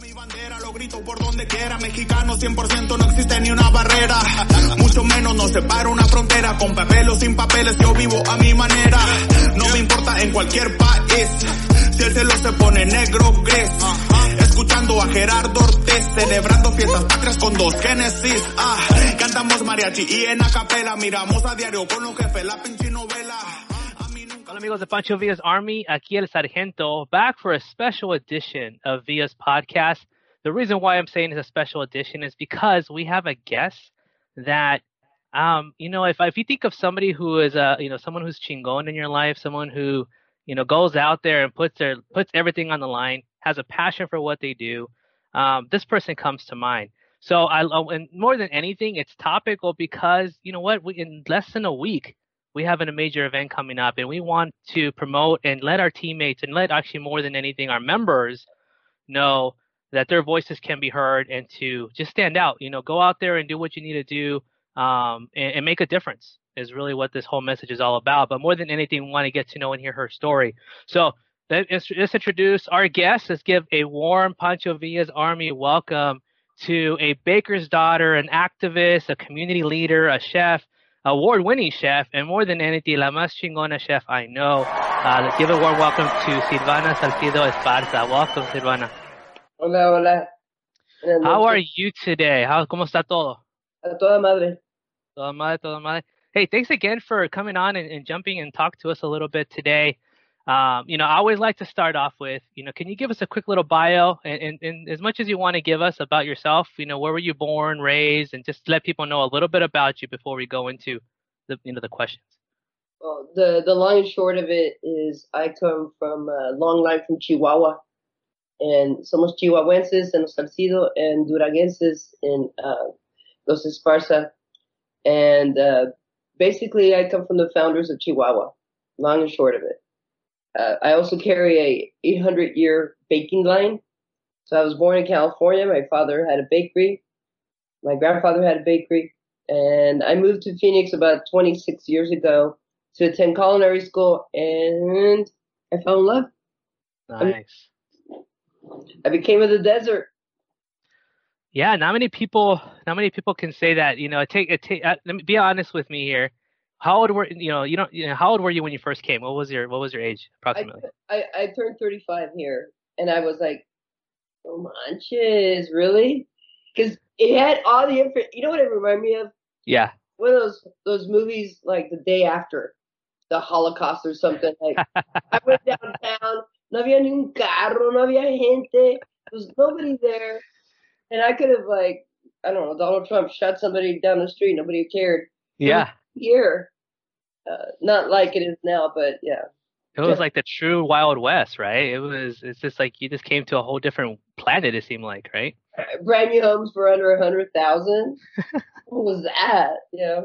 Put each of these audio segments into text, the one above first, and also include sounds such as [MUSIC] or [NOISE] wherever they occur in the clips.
mi bandera, lo grito por donde quiera, mexicano 100% no existe ni una barrera, mucho menos nos separa una frontera, con papel o sin papeles yo vivo a mi manera, no me importa en cualquier país, si el cielo se pone negro, gris, escuchando a Gerardo Ortiz, celebrando fiestas patrias con dos Genesis, ah, cantamos mariachi y en acapela, miramos a diario con los jefes la pinche novela. Hola amigos de Pancho Villa's Army, aquí el Sargento, back for a special edition of Villa's podcast. The reason why I'm saying it's a special edition is because we have a guest that, um, you know, if if you think of somebody who is a, you know, someone who's chingon in your life, someone who, you know, goes out there and puts their puts everything on the line, has a passion for what they do, um, this person comes to mind. So I, and more than anything, it's topical because you know what, we in less than a week we have a major event coming up and we want to promote and let our teammates and let actually more than anything our members know that their voices can be heard and to just stand out you know go out there and do what you need to do um, and, and, make a difference is really what this whole message is all about. But more than anything we want to get to know and hear her story. So let's, introduce our guest. Let's give a warm pancho villa's army welcome to a baker's daughter an activist a community leader a chef award-winning chef, and more than anything, la más chingona chef I know. Uh, let's give a warm welcome to Silvana Salcido Esparza. Welcome, Silvana. Hola, hola. How are you today? How, ¿Cómo está todo? A toda madre. Toda madre, toda madre. Hey, thanks again for coming on and, and jumping and talk to us a little bit today. Um, you know, I always like to start off with, you know, can you give us a quick little bio and, and, and, as much as you want to give us about yourself, you know, where were you born, raised, and just let people know a little bit about you before we go into the, you know, the questions. Well, the, the long and short of it is I come from a long line from Chihuahua and somos chihuahuenses en Los Salcido and duranguenses in uh, Los Esparza. And uh, basically I come from the founders of Chihuahua, long and short of it. Uh, I also carry a 800 year baking line. So I was born in California. My father had a bakery. My grandfather had a bakery. And I moved to Phoenix about 26 years ago to attend culinary school and I fell in love. Nice. I became of the desert. Yeah, not many people, not many people can say that. You know, take, it take. Uh, let me be honest with me here how old were you know you know, you know how old were you when you first came? What was your what was your age approximately? I i, I turned 35 here and i was like oh manches really? Because it had all the info you know what it reminded me of? Yeah. One of those those movies like the day after the holocaust or something like [LAUGHS] i went downtown no había ni un carro no había gente there was nobody there and i could have like i don't know donald trump shot somebody down the street nobody cared. Yeah. Here. Uh, not like it is now, but yeah. It was like the true Wild West, right? It was. It's just like you just came to a whole different planet. It seemed like, right? Brand new homes for under a hundred thousand. [LAUGHS] what was that? Yeah.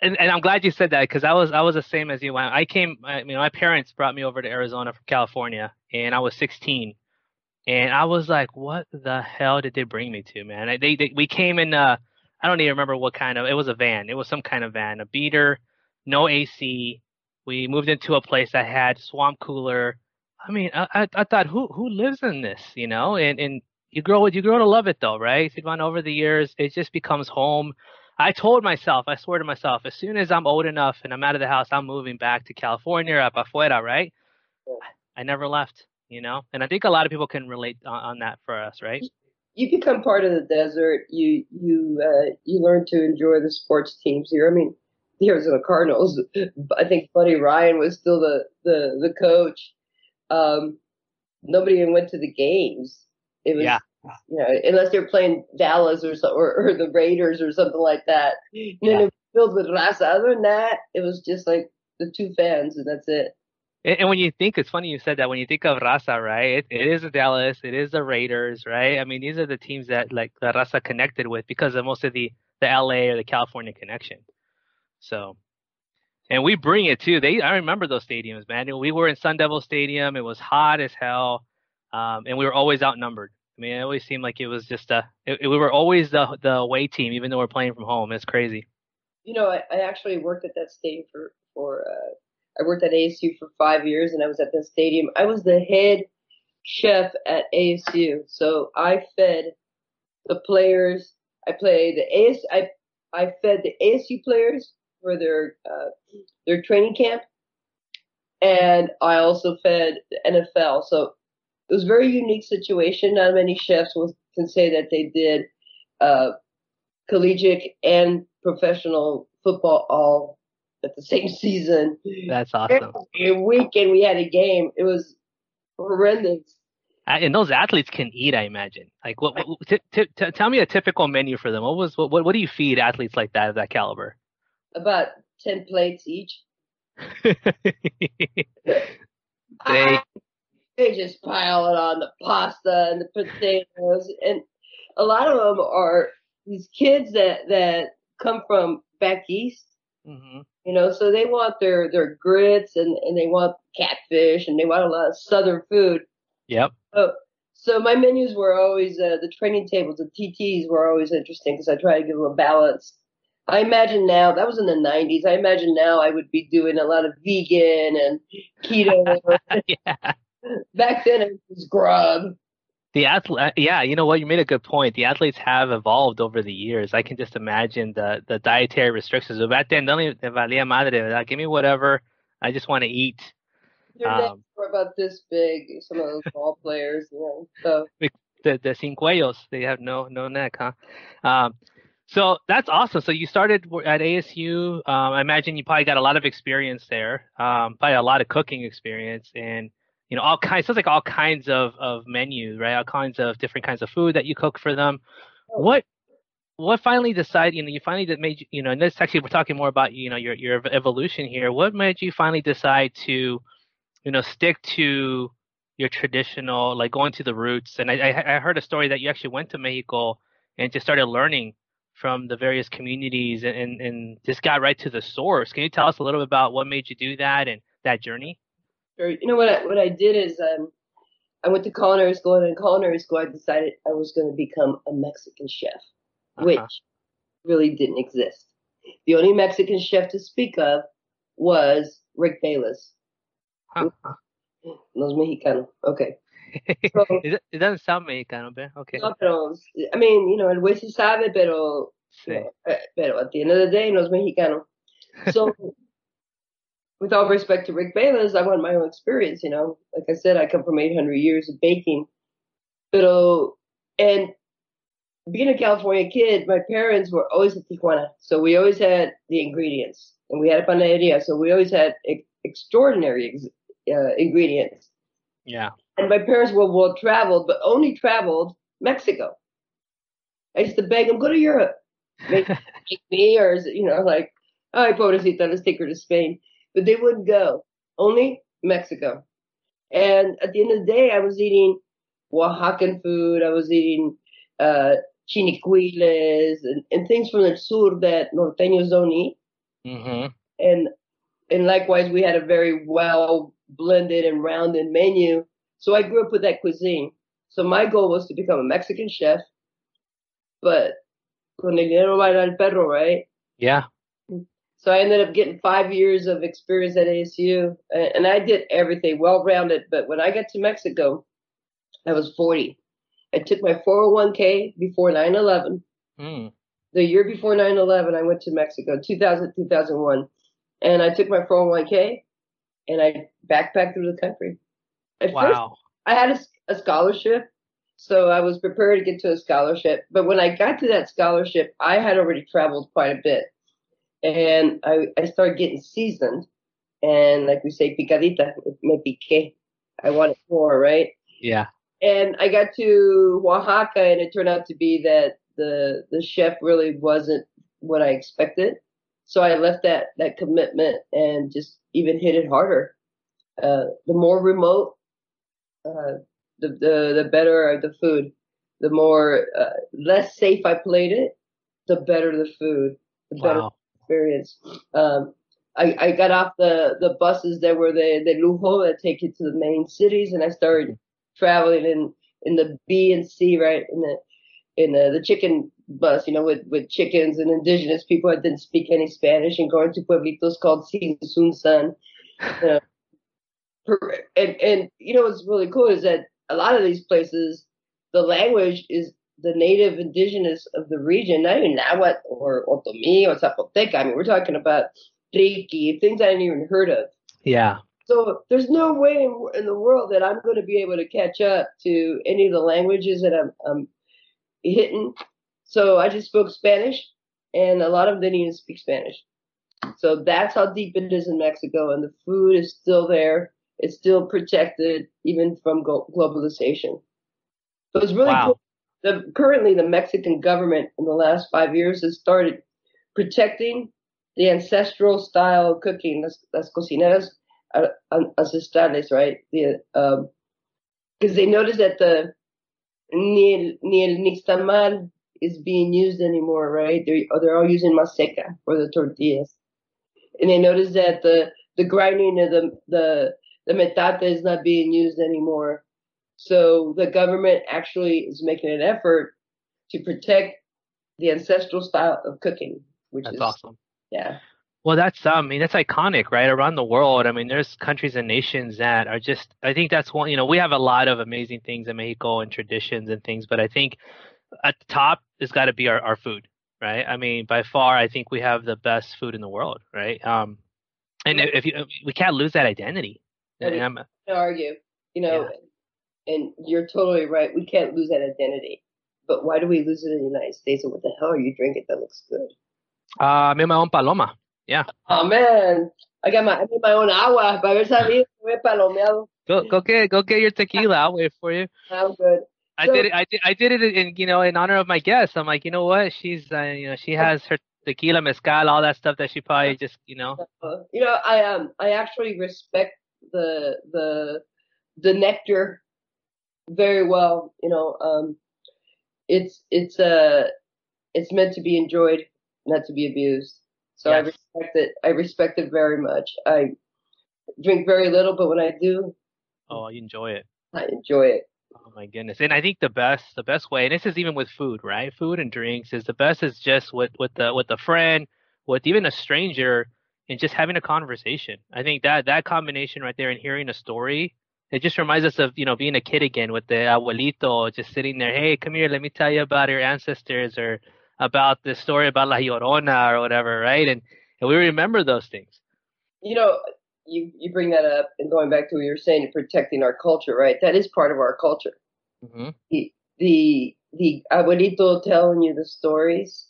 and, and I'm glad you said that because I was I was the same as you. I came. I mean, my parents brought me over to Arizona from California, and I was 16, and I was like, "What the hell did they bring me to, man?" They, they we came in. Uh, I don't even remember what kind of. It was a van. It was some kind of van, a beater, no AC. We moved into a place that had swamp cooler. I mean, I, I, I thought, who who lives in this, you know? And and you grow you grow to love it though, right? Silvana, over the years, it just becomes home. I told myself, I swear to myself, as soon as I'm old enough and I'm out of the house, I'm moving back to California, up afuera, right? I never left, you know, and I think a lot of people can relate on, on that for us, right? you become part of the desert. You you uh, you learn to enjoy the sports teams here. I mean, the Arizona Cardinals. I think Buddy Ryan was still the the the coach. Um, nobody even went to the games. It was, yeah. you know, unless they were playing Dallas or, so, or, or the Raiders or something like that. And yeah. it was filled with raza. Other than that, it was just like the two fans, and that's it. And, and when you think, it's funny you said that. When you think of Raza, right? It, it is the Dallas, it is the Raiders, right? I mean, these are the teams that like the Raza connected with because of most of the the LA or the California connection. So, and we bring it too. They, I remember those stadiums, man. We were in Sun Devil Stadium. It was hot as hell, um, and we were always outnumbered. I mean, it always seemed like it was just a. It, it, we were always the the away team, even though we're playing from home. It's crazy. You know, I, I actually worked at that stadium for for uh, I worked at ASU for five years and I was at the stadium. I was the head chef at ASU. So I fed the players. I played the AS. I I fed the ASU players for their uh, their training camp, and I also fed NFL. So it was a very unique situation. Not many chefs will, can say that they did uh, collegiate and professional football all at the [LAUGHS] same season. That's awesome. Every weekend we had a game. It was horrendous. And those athletes can eat, I imagine. Like, what? what t- t- t- tell me a typical menu for them. What was what? What do you feed athletes like that of that caliber? About ten plates each. [LAUGHS] they they just pile it on the pasta and the potatoes, and a lot of them are these kids that that come from back east. hmm You know, so they want their their grits and and they want catfish and they want a lot of southern food. Yep. So, so my menus were always uh, the training tables, the TTs were always interesting because I try to give them a balance. I imagine now that was in the 90s. I imagine now I would be doing a lot of vegan and keto. [LAUGHS] yeah. Back then it was grub. The athlete, yeah, you know what? You made a good point. The athletes have evolved over the years. I can just imagine the the dietary restrictions. So back then, don't even valía madre. Give me whatever. I just want to eat. Their Um, were about this big. Some of those ball players, you know. So The the cincuellos, they have no no neck, huh? Um, so that's awesome. So you started at ASU. Um, I imagine you probably got a lot of experience there. Um, probably a lot of cooking experience and you know all kinds. Sounds like all kinds of of menus, right? All kinds of different kinds of food that you cook for them. What what finally decided? You know, you finally made you. Know, and this actually we're talking more about you know your your evolution here. What made you finally decide to you know stick to your traditional like going to the roots? And I, I heard a story that you actually went to Mexico and just started learning from the various communities and, and, and just got right to the source. Can you tell us a little bit about what made you do that and that journey? Or, you know what I, what I did is um, I went to culinary school, and in culinary school, I decided I was going to become a Mexican chef, which Uh-huh. really didn't exist. The only Mexican chef to speak of was Rick Bayless, Huh. Los Mexicanos. Okay. [LAUGHS] So, it, it doesn't sound Mexicano, but okay. no, pero, I mean, you know, el güey sí sabe, pero, Sí. eh, pero at the end of the day, no es mexicano. So, [LAUGHS] with all respect to Rick Bayless, I want my own experience, you know. Like I said, I come from 800 years of baking. Pero, and being a California kid, my parents were always at Tijuana. So we always had the ingredients. And we had a panaderia, so we always had ex- extraordinary ex- uh, ingredients. Yeah. And my parents were well traveled, but only traveled Mexico. I used to beg them, go to Europe. Make, [LAUGHS] me, or, is it, you know, like, ay, pobrecita, let's take her to Spain. But they wouldn't go. Only Mexico. And at the end of the day, I was eating Oaxacan food. I was eating uh, chinicuiles and, and things from the sur that norteños don't eat. hmm And and likewise, we had a very well blended and rounded menu. So I grew up with that cuisine. So my goal was to become a Mexican chef, but con el dinero baila el perro, right? Yeah. So I ended up getting five years of experience at ASU, and I did everything well rounded. But when I got to Mexico, I was 40. I took my 401k before 9/11. Mm. The year before 9/11, I went to Mexico, 2000 2001, and I took my 401k and I backpacked through the country. At first, I had a scholarship, so I was prepared to get to a scholarship. But when I got to that scholarship, I had already traveled quite a bit, and I, I started getting seasoned. And like we say, picadita, me piqué. I wanted more, right? Yeah. And I got to Oaxaca, and it turned out to be that the the chef really wasn't what I expected. So I left that that commitment and just even hit it harder. Uh, the more remote, uh, the the the better the food. The more uh, less safe I played it, the better the food, the better Wow. experience. Um, I, I got off the, the buses that were the, the lujo that take you to the main cities, and I started traveling in, in the B and C, right, in the in the, the chicken bus, you know, with, with chickens and indigenous people that didn't speak any Spanish, and going to pueblitos called Sun. You know, and and you know what's really cool is that a lot of these places, the language is the native indigenous of the region, not even Nahuatl or Otomi or Zapoteca. I mean, we're talking about Triqui, things I hadn't even heard of. Yeah. So there's no way in, in the world that I'm going to be able to catch up to any of the languages that I'm, I'm hitting. So I just spoke Spanish, and a lot of them didn't even speak Spanish. So that's how deep it is in Mexico, and the food is still there. It's still protected, even from globalization. So it's really wow. cool. The, currently, the Mexican government in the last five years has started protecting the ancestral style of cooking, las, las cocineras ancestrales, right? The, um, because they noticed that the ni el, ni el nixtamal is being used anymore, right? They're, they're all using maseca for the tortillas. And they noticed that the, the grinding of the, the, the metate is not being used anymore. So the government actually is making an effort to protect the ancestral style of cooking, which That's is awesome. Yeah. Well, that's I mean that's iconic, right? Around the world, I mean, there's countries and nations that are just. I think that's one. You know, we have a lot of amazing things in Mexico and traditions and things, but I think at the top has got to be our, our food, right? I mean, by far, I think we have the best food in the world, right? Um, and if you, we can't lose that identity. And to argue, you know, and you're totally right. We can't lose that identity. But why do we lose it in the United States? And what the hell are you drinking that looks good? uh, me my own paloma. Yeah, Oh man, I got my I made my own agua. Para haber sabido, me he palomeado. go go get go get your tequila. I'll wait for you. [LAUGHS] I'm good. I So- did it. I did. I did it in you know in honor of my guest. I'm like, you know what? She's uh, you know she has her tequila, mezcal, all that stuff that she probably just you know. Uh, you know, I um I actually respect the the the nectar very well. You know, um, it's it's uh it's meant to be enjoyed, not to be abused. So I respect it. I respect it very much. I drink very little, but when I do, Oh, you enjoy it. I enjoy it. Oh my goodness. And I think the best the best way, and this is even with food, right? Food and drinks is the best is just with with the with a friend, with even a stranger, and just having a conversation. I think that that combination right there and hearing a story, it just reminds us of you know being a kid again with the abuelito just sitting there. Hey, come here, let me tell you about your ancestors or about the story about La Llorona or whatever, right? And and we remember those things. You know, you you bring that up, and going back to what you were saying, protecting our culture, right? That is part of our culture. hmm the the the abuelito telling you the stories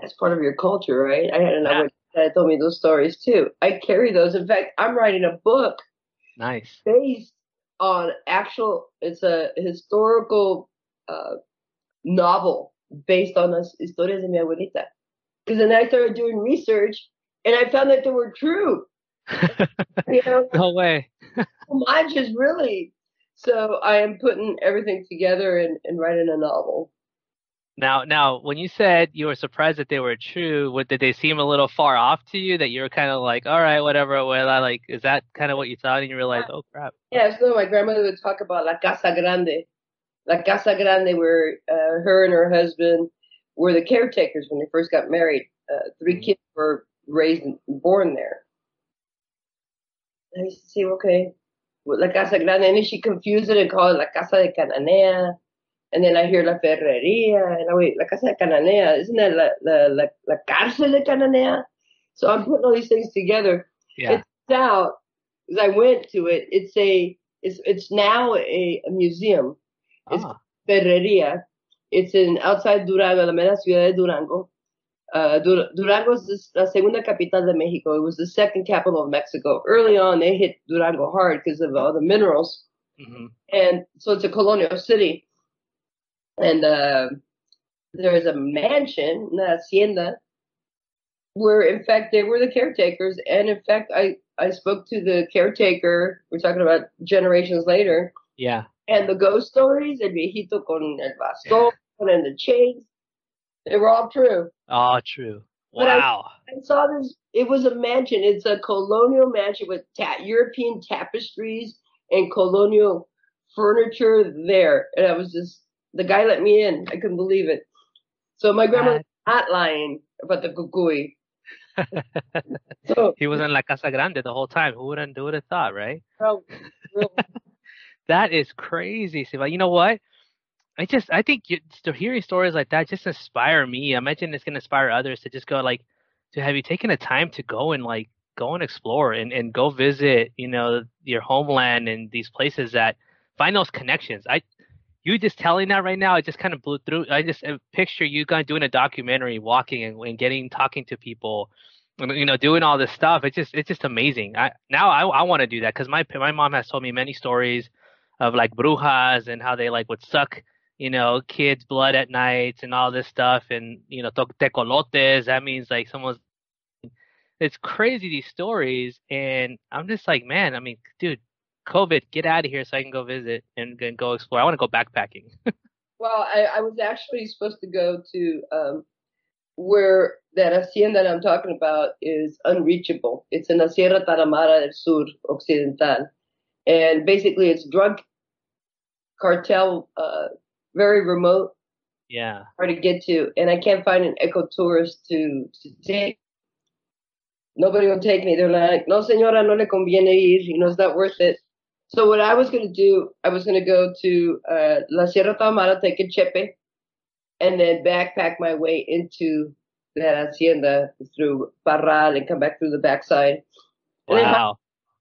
that's part of your culture right i had an Yeah. That told me those stories too. I carry those. In fact i'm writing a book Nice. based on actual it's a historical uh, novel based on las historias de mi abuelita. Because then i started doing research and i found that they were true. [LAUGHS] You know? No way. [LAUGHS] mine just really so i am putting everything together and, and writing a novel Now, now, when you said you were surprised that they were true, what did they seem a little far off to you? That you were kind of like, all right, whatever. Well, I like, is that kind of what you thought, and you realized, oh crap. Yeah, so my grandmother would talk about La Casa Grande. La Casa Grande, where uh, her and her husband were the caretakers when they first got married. Uh, 3 Mhm. kids were raised and born there. I used to say, okay, La Casa Grande, and then she confused it and called it La Casa de Cananea. And then I hear La Ferrería, and I wait, La Casa de Cananea, isn't that La, la, la, la Cárcel de Cananea? So I'm putting all these things together Yeah. it's out because I went to it. It's a it's it's now a, a museum. It's Ah, Ferrería. It's in outside Durango, la mera ciudad de Durango. Uh, Dur- Durango is the- segunda capital de Mexico. It was the second capital of Mexico. Early on, they hit Durango hard because of all the minerals, hmm and so it's a colonial city. And uh, there is a mansion, una hacienda, where in fact they were the caretakers. And in fact, I I spoke to the caretaker. We're talking about generations later, yeah. and the ghost stories, el viejito con el bastón and the chains, they were all true. Oh, true. But I- Wow. I saw this. It was a mansion. It's a colonial mansion with ta- European tapestries and colonial furniture there. And I was just the guy let me in. I couldn't believe it. So my grandma ah. was not lying about the cucuy. [LAUGHS] So he was in La Casa Grande the whole time. Who wouldn't? Who would have thought, right? real [LAUGHS] that is crazy. So, you know what? I just I think you, hearing stories like that just inspire me. I imagine it's gonna inspire others to just go like to have you taken the time to go and like go and explore and, and go visit, you know, your homeland and these places that find those connections. I you just telling that right now, it just kind of blew through. I just uh, picture you guys doing a documentary, walking and, and getting talking to people, you know, doing all this stuff. It's just it's just amazing. I now I, I want to do that because my my mom has told me many stories of like brujas and how they like would suck you know kids blood at nights and all this stuff and you know tecolotes that means like someone's it's crazy these stories and i'm just like man i mean dude covid get out of here so i can go visit and, and go explore i want to go backpacking [LAUGHS] well I, I was actually supposed to go to um where that hacienda that I'm talking about is unreachable. It's in the Sierra Tarahumara del Sur Occidental. And basically it's drug cartel, uh, very remote. Yeah. Hard to get to. And I can't find an eco tourist to, to take. Nobody will take me. They're like, no, señora, no le conviene ir. You know, it's not worth it. So what I was going to do, I was going to go to uh, La Sierra Tarahumara, take a chepe, and then backpack my way into that hacienda through Parral and come back through the backside. Wow.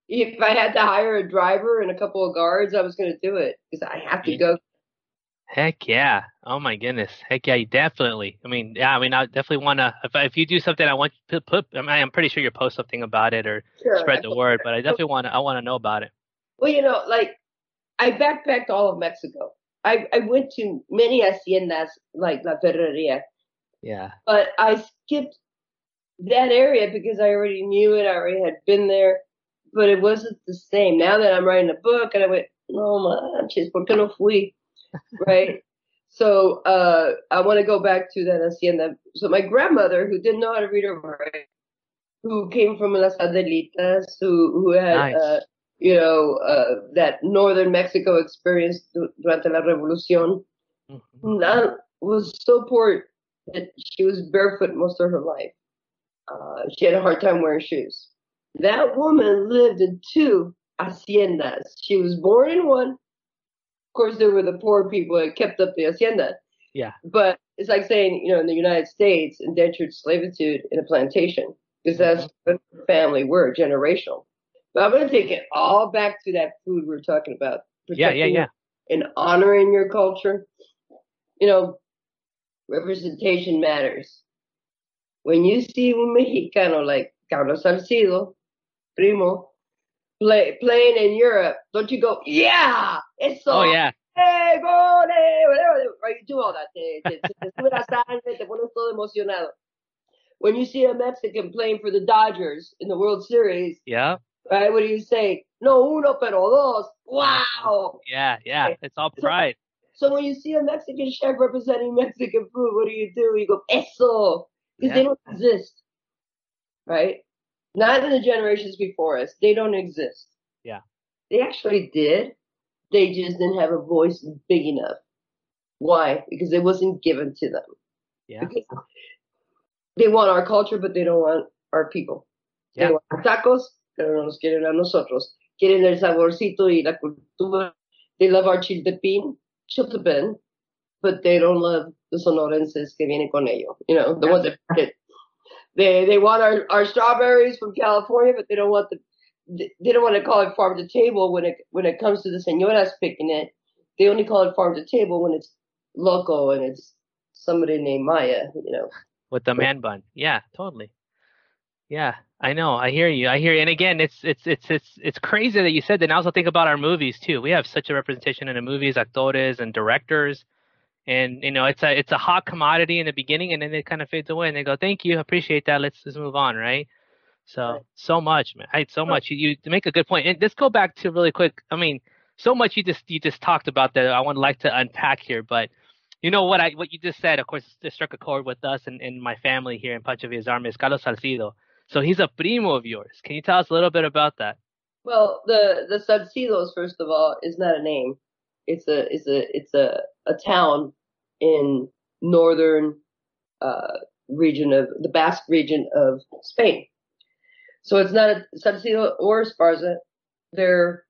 If, if I had to hire a driver and a couple of guards, I was going to do it because I have to go. Heck yeah! Oh my goodness! Heck yeah! Definitely. I mean, yeah. I mean, I definitely want to. If, if you do something, I want to put. I mean, I'm pretty sure you'll post something about it or sure, spread the word. But I definitely want to. I want to know about it. Well, you know, like I backpacked all of Mexico. I, I went to many haciendas like La Ferreria. Yeah. But I skipped that area because I already knew it. I already had been there, but it wasn't the same. Now that I'm writing a book, and I went, no manches, ¿por qué no fui? [LAUGHS] right. So uh, I want to go back to that hacienda. So my grandmother, who didn't know how to read or write, who came from Las Adelitas, who who had nice. uh, you know, uh, that northern Mexico experience durante la revolución. Mm-hmm. was so poor that she was barefoot most of her life. Uh, she had a hard time wearing shoes. That woman lived in two haciendas. She was born in one. Of course, there were the poor people that kept up the hacienda. Yeah. But it's like saying, you know, in the United States, indentured servitude in a plantation, because that's what family were, generational. But I'm going to take it all back to that food we are talking about. Yeah, yeah, yeah. And honoring your culture. You know, representation matters. When you see un Mexicano like Carlos Salcido, primo, play, playing in Europe, don't you go, yeah, it's so. Oh, yeah. Hey, gole, right? You do all that. Te, te, te sube la sangre, te pones todo emocionado. When you see a Mexican playing for the Dodgers in the World Series, yeah, Right? What do you say? No uno, pero dos. Wow. Yeah, yeah. It's all pride. So, so when you see a Mexican chef representing Mexican food, what do you do? You go, eso. Because yeah. they don't exist. Right? Not in the generations before us. They don't exist. Yeah. They actually did. They just didn't have a voice big enough. Why? Because it wasn't given to them. Yeah. Because they want our culture, but they don't want our people. Yeah. They want tacos, pero no quieren a nosotros. Quieren el saborcito y la cultura. They love our chiltepín, chiltepín, but they don't love the sonorenses que vienen con ello. You know, the ones that they they want our, our strawberries from California, but they don't want the they don't want to call it farm to table when it when it comes to the señoras picking it. They only call it farm to table when it's local and it's somebody named Maya. You know, with the man bun. Yeah, totally. Yeah, I know. I hear you. I hear you. And again, it's it's it's it's it's crazy that you said that. And I also think about our movies too. We have such a representation in the movies, actores and directors. And you know, it's a it's a hot commodity in the beginning, and then it kind of fades away. And they go, "Thank you, appreciate that. Let's just move on." Right. So right. so much, man. I, so much. You, you make a good point. And let's go back to really quick. I mean, so much you just you just talked about that. I would like to unpack here, but you know what I what you just said. Of course, just struck a chord with us and, and my family here in Pancho is Carlos Salcido so he's a primo of yours. Can you tell us a little bit about that? Well, the the Salcidos, first of all, is not a name. It's a it's a it's a a town in northern uh, region of the Basque region of Spain. So it's not a Salcido or Esparza. They're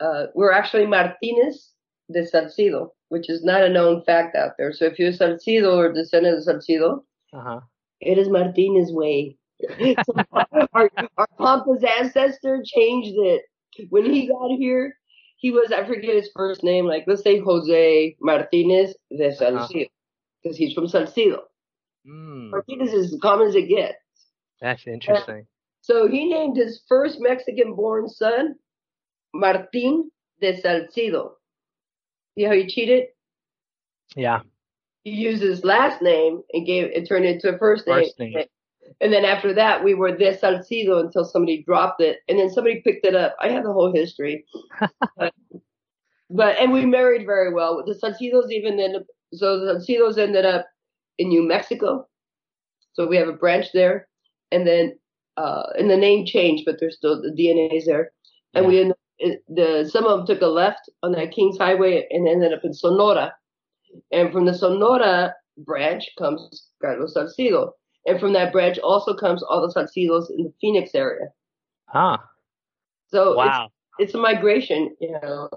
uh, we're actually Martinez de Salcido, which is not a known fact out there. So if you're Salcido or descendant of Salcido, Uh-huh. it is Martinez way. Our, our pompous ancestor changed it. When he got here, he was, I forget his first name, like let's say Jose Martinez de Salcido, because he's from Salcido. Mm, Martinez is as common as it gets. that's interesting. So he named his first Mexican born son Martin de Salcido. See how he cheated? Yeah. He used his last name and gave it turned into a first name. First name. And then after that, we were de Salcido until somebody dropped it, and then somebody picked it up. I have the whole history, [LAUGHS] but, but and we married very well. The Salcidos even ended up, so the Salcidos ended up in New Mexico, so we have a branch there, and then uh, and the name changed, but there's still the DNA is there, and Yeah. we ended, it, the some of them took a left on that Kings Highway and ended up in Sonora, and from the Sonora branch comes Carlos Salcido. And from that branch also comes all the Salcidos in the Phoenix area. Huh. So Wow. it's, it's a migration, you know.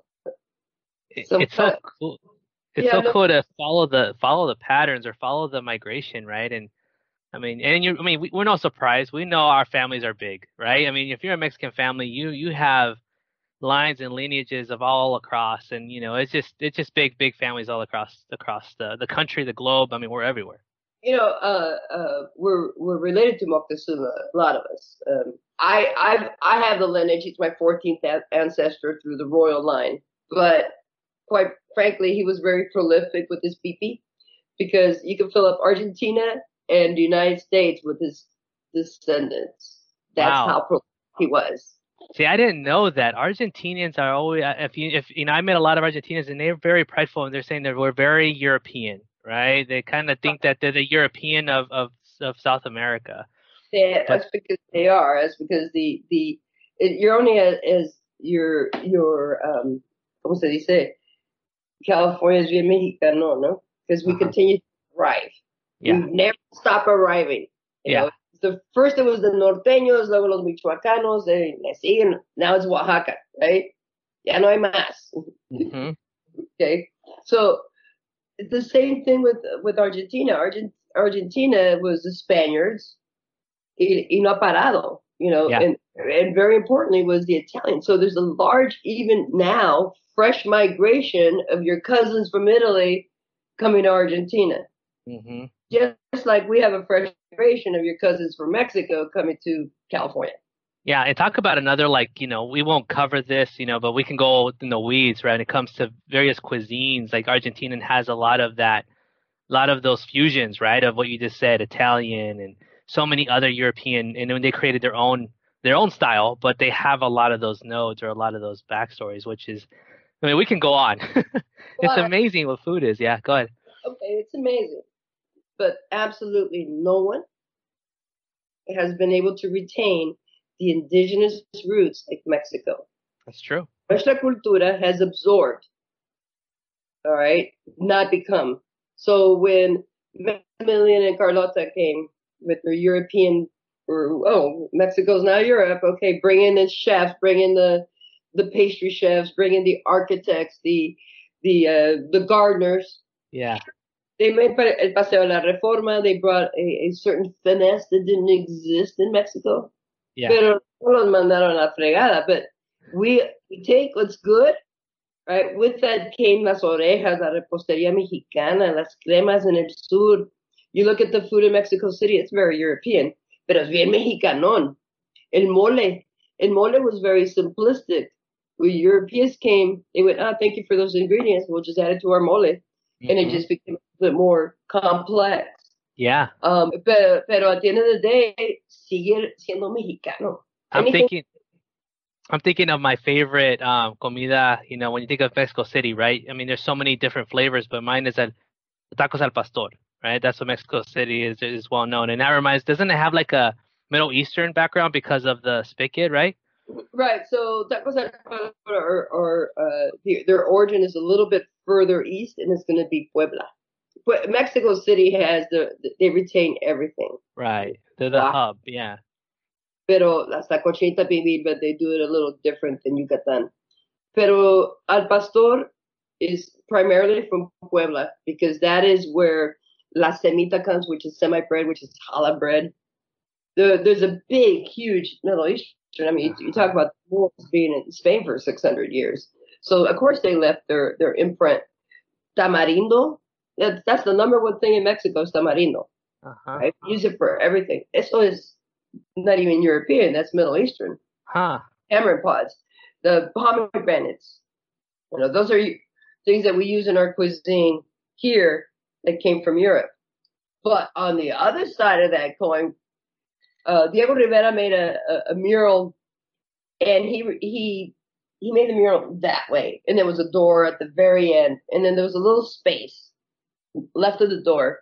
It's so cool. It's yeah, so no- cool to follow the follow the patterns or follow the migration, right? And I mean, and you, I mean, we, we're no surprise. We know our families are big, right? I mean, if you're a Mexican family, you you have lines and lineages of all across, and you know, it's just it's just big, big families all across across the the country, the globe. I mean, we're everywhere. You know, uh, uh, we're we're related to Moctezuma, a lot of us. Um, I I've I have the lineage. He's my 14th an- ancestor through the royal line. But quite frankly, he was very prolific with his pipi because you can fill up Argentina and the United States with his descendants. That's Wow. how prolific he was. See, I didn't know that Argentinians are always. If you, if you know, I met a lot of Argentinians, and they're very prideful, and they're saying that we're very European, right? They kind of think that they're the European of of of South America. They, that's because they are. That's because the the it, you're only as, as your your um como se dice California is bien mexicano, no? Because we Uh-huh. continue to thrive. Yeah. We never stop arriving. You Yeah. know, the first it was the norteños, luego los michoacanos, they le siguen. Now it's Oaxaca, right? Ya no hay más. hmm [LAUGHS] Okay, so the same thing with with Argentina. Argent, Argentina was the Spaniards, y, y no parado, you know, Yeah. and and very importantly was the Italian. So there's a large, even now, fresh migration of your cousins from Italy coming to Argentina. hmm Just like we have a fresh migration of your cousins from Mexico coming to California. Yeah, and talk about another like you know we won't cover this, you know, but we can go in the weeds, right? When it comes to various cuisines, like Argentina has a lot of that, a lot of those fusions, right? Of what you just said, Italian and so many other European, and when they created their own their own style, but they have a lot of those nodes or a lot of those backstories, which is, I mean, we can go on. [LAUGHS] it's amazing what food is. Yeah, go ahead. Okay, it's amazing. But absolutely no one has been able to retain the indigenous roots like Mexico. That's true. Nuestra cultura has absorbed, all right, not become. So when Maximilian and Carlota came with their European, or oh, Mexico's now Europe. Okay, bring in the chefs, bring in the the pastry chefs, bring in the architects, the the uh, the gardeners. Yeah. They made el Paseo de la Reforma. They brought a, a certain finesse that didn't exist in Mexico. Yeah. Pero no los mandaron a la fregada. But we, we take what's good, right? With that came las orejas, la repostería mexicana, las cremas en el sur. You look at the food in Mexico City, it's very European, pero es bien mexicanón. El mole, el mole was very simplistic. When Europeans came, they went, ah, thank you for those ingredients. We'll just add it to our mole. And it Mhm. just became a bit more complex. Yeah. Um, pero, pero at the end of the day, sigue siendo mexicano. I'm Anything- thinking I'm thinking of my favorite um comida, you know, when you think of Mexico City, right? I mean there's so many different flavors, but mine is el tacos al pastor, right? That's what Mexico City is is well known. And that reminds doesn't it have like a Middle Eastern background because of the spigot, right? Right. So tacos al pastor are, are uh, the, their origin is a little bit further east, and it's going to be Puebla. But Mexico City has the they retain everything. Right. They're the Wow. hub, yeah. Pero la sacochita pibil, but they do it a little different than Yucatan. Pero al pastor is primarily from Puebla because that is where la semita comes, which is semi bread, which is challah bread. The, there's a big, huge Middle Eastern. I mean, you, you talk about Moors being in Spain for 600 years. So of course they left their their imprint. Tamarindo. That's that's the number one thing in Mexico is tamarindo. Uh-huh. Right? Use it for everything. Eso is not even European. That's Middle Eastern. Huh. Tamarind pods, the pomegranates. You know, those are things that we use in our cuisine here that came from Europe. But on the other side of that coin, uh, Diego Rivera made a, a, a mural, and he he he made the mural that way, and there was a door at the very end, and then there was a little space left of the door.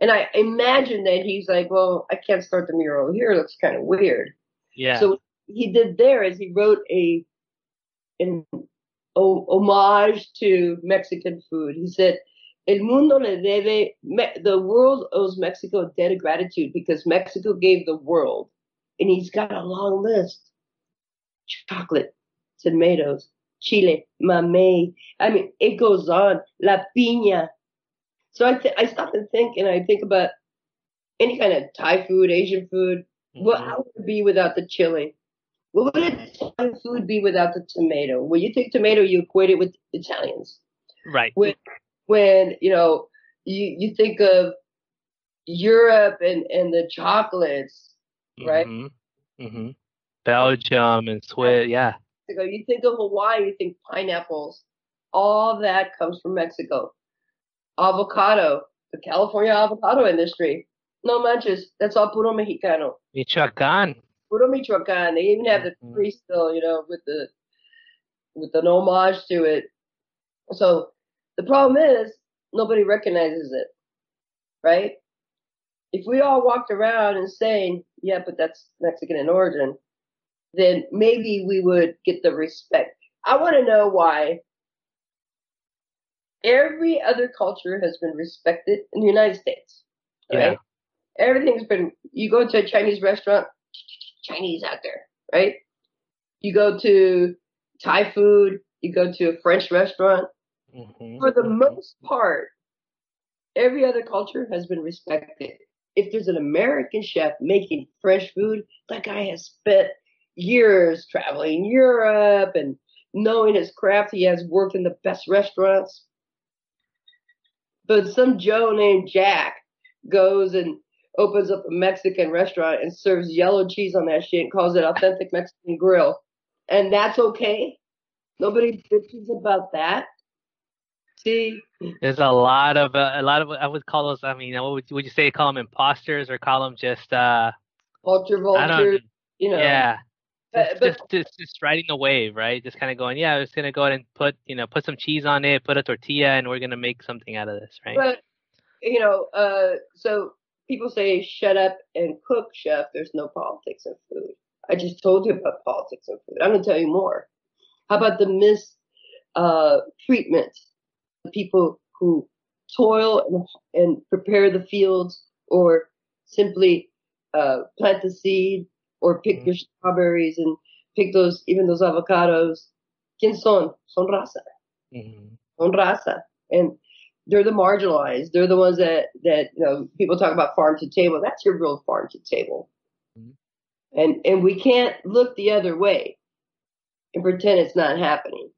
And I imagine that he's like, well, I can't start the mural here. It looks kind of weird. Yeah. So he did there is he wrote a an homage to Mexican food. He said, "El mundo le debe me- the world owes Mexico a debt of gratitude because Mexico gave the world." And he's got a long list: chocolate, tomatoes, chile, mamey. I mean, it goes on. La piña. So I th- I stop and think, and I think about any kind of Thai food, Asian food. Well, Mhm. how would it be without the chili? What would Italian food be without the tomato? When you think tomato, you equate it with Italians. Right. When, when you know, you, you think of Europe and, and the chocolates, right? Mm-hmm. hmm Belgium and Swiss. Yeah. You think of Hawaii, you think pineapples. All that comes from Mexico. Avocado, the California avocado industry. No manches, that's all puro mexicano. Michoacan. Puro Michoacan. They even have the mm-hmm. tree still, you know, with the with an homage to it. So the problem is nobody recognizes it, right? If we all walked around and saying, "Yeah, but that's Mexican in origin," then maybe we would get the respect. I want to know why every other culture has been respected in the United States, right? Yeah. Everything's been. You go to a Chinese restaurant, Chinese out there, right? You go to Thai food, you go to a French restaurant. hmm For the most part, every other culture has been respected. If there's an American chef making French food, that guy has spent years traveling Europe and knowing his craft. He has worked in the best restaurants. But some Joe named Jack goes and opens up a Mexican restaurant and serves yellow cheese on that shit and calls it authentic Mexican grill. And that's okay. Nobody bitches about that. See, There's a lot of uh, a lot of I would call those. I mean, what would, would you say? Call them imposters or call them just uh? ultra I vulture, don't. you know. Yeah. But- Just, but- just, just, just riding the wave, right? Just kind of going, yeah, I was gonna go ahead and put, you know, put some cheese on it, put a tortilla, and we're gonna make something out of this, right? But you know, uh, so people say, "Shut up and cook, chef." There's no politics in food. I just told you about politics in food. I'm gonna tell you more. How about the mis uh, treatment? The people who toil and, and prepare the fields, or simply uh, plant the seed, or pick your strawberries and pick those, even those avocados. ¿Quién son? Son raza hmm son raza, and they're the marginalized. They're the ones that that you know people talk about farm to table. That's your real farm to table, Mhm. and and we can't look the other way and pretend it's not happening.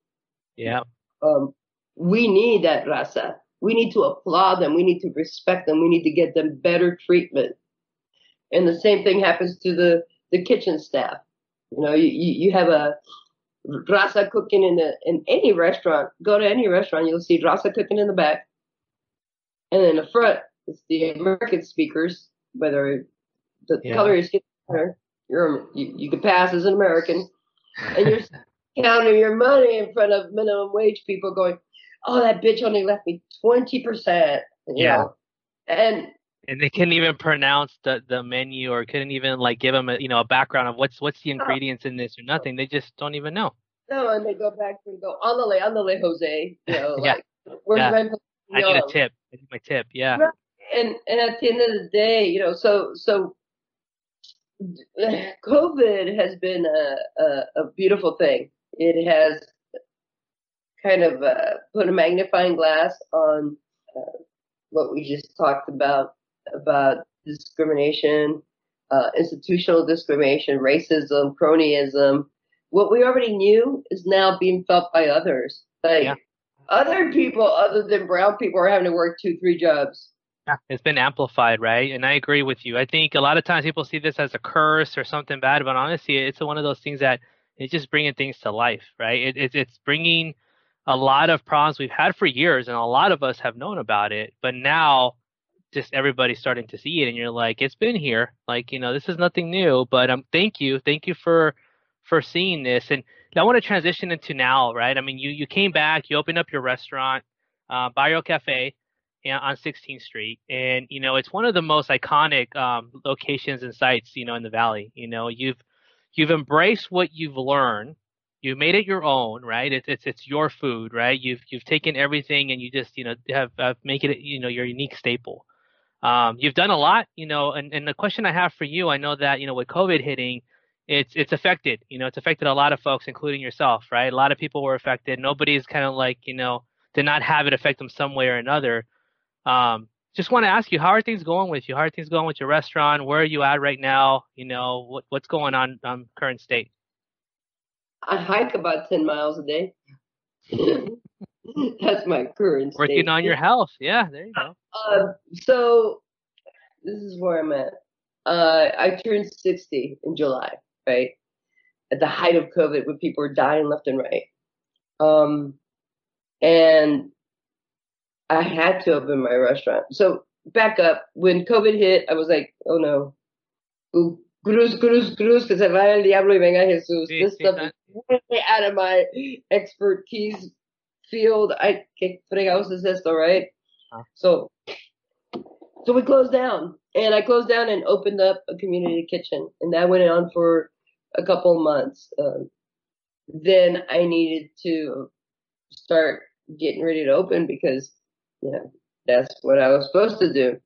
Yeah. Um, we need that raza. We need to applaud them. We need to respect them. We need to get them better treatment. And the same thing happens to the the kitchen staff. You know, you you, have a raza cooking in the in any restaurant. Go to any restaurant, you'll see raza cooking in the back, and in the front, it's the American speakers. Whether the Yeah. color is skin matter, you're you, you can pass as an American, and you're [LAUGHS] counting your money in front of minimum wage people, going, "Oh, that bitch only left me twenty percent." Yeah. and And they couldn't even pronounce the, the menu or couldn't even like give them a you know a background of what's what's the ingredients in this or nothing. They just don't even know. no, and they go back and go, "Andale, andale, Jose." You know, [LAUGHS] Yeah. like, where's Yeah. my I need a tip. I need my tip. Yeah. Right. and and at the end of the day, you know, so so [SIGHS] COVID has been a, a, a beautiful thing. It has kind of uh, put a magnifying glass on uh, what we just talked about about discrimination, uh, institutional discrimination, racism, cronyism. What we already knew is now being felt by others. Like Yeah. other people, other than brown people, are having to work two, three jobs. Yeah, It's been amplified, right? And I agree with you. I think a lot of times people see this as a curse or something bad, but honestly, it's one of those things that it's just bringing things to life, right? It, it's it's bringing a lot of problems we've had for years, and a lot of us have known about it, but now just everybody's starting to see it, and you're like, it's been here, like you know, this is nothing new. But um, thank you, thank you for for seeing this, and I want to transition into now, right? I mean, you you came back, you opened up your restaurant, uh, Barrio Cafe on 16th Street, and you know it's one of the most iconic um, locations and sites you know in the valley. You know you've you've embraced what you've learned, you made it your own, right? It's it's it's your food, right? You've you've taken everything and you just you know have, have make it you know your unique staple. Um, you've done a lot, you know, and, and the question I have for you, I know that you know with COVID hitting, it's it's affected, you know, it's affected a lot of folks, including yourself, right? A lot of people were affected. Nobody's kind of like you know did not have it affect them some way or another. Um, just want to ask you, how are things going with you? How are things going with your restaurant? Where are you at right now? You know, what what's going on um current state? I hike about 10 miles a day. [LAUGHS] [LAUGHS] That's my current state. Working on your health. Yeah, there you go. Uh, so this is where I'm at. Uh, I turned 60 in July, right? At the height of COVID when people were dying left and right. Um, and I had to open my restaurant. So back up. When COVID hit, I was like, oh no. Ooh, Cruz, cruz, cruz, que se vaya el diablo y venga Jesús. Sí, this sí, stuff that- is way out of my expertise field. I que fregados es esto, right? Huh. So, so we closed down, and I closed down and opened up a community kitchen, and that went on for a couple of months. Um, then I needed to start getting ready to open because, you know, that's what I was supposed to do.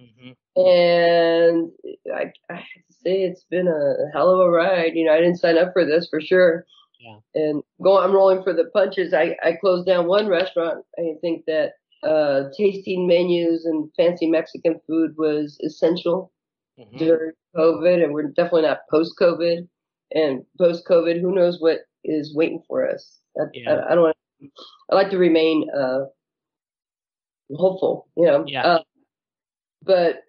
hmm And I, I have to say it's been a hell of a ride. You know, I didn't sign up for this for sure. Yeah. And go, I'm rolling for the punches. I, I closed down one restaurant. I think that uh, tasting menus and fancy Mexican food was essential hmm during COVID, and we're definitely not post COVID. And post COVID, who knows what is waiting for us? I, Yeah. I, I don't. Want I like to remain uh, hopeful, you know. Yeah. Uh, but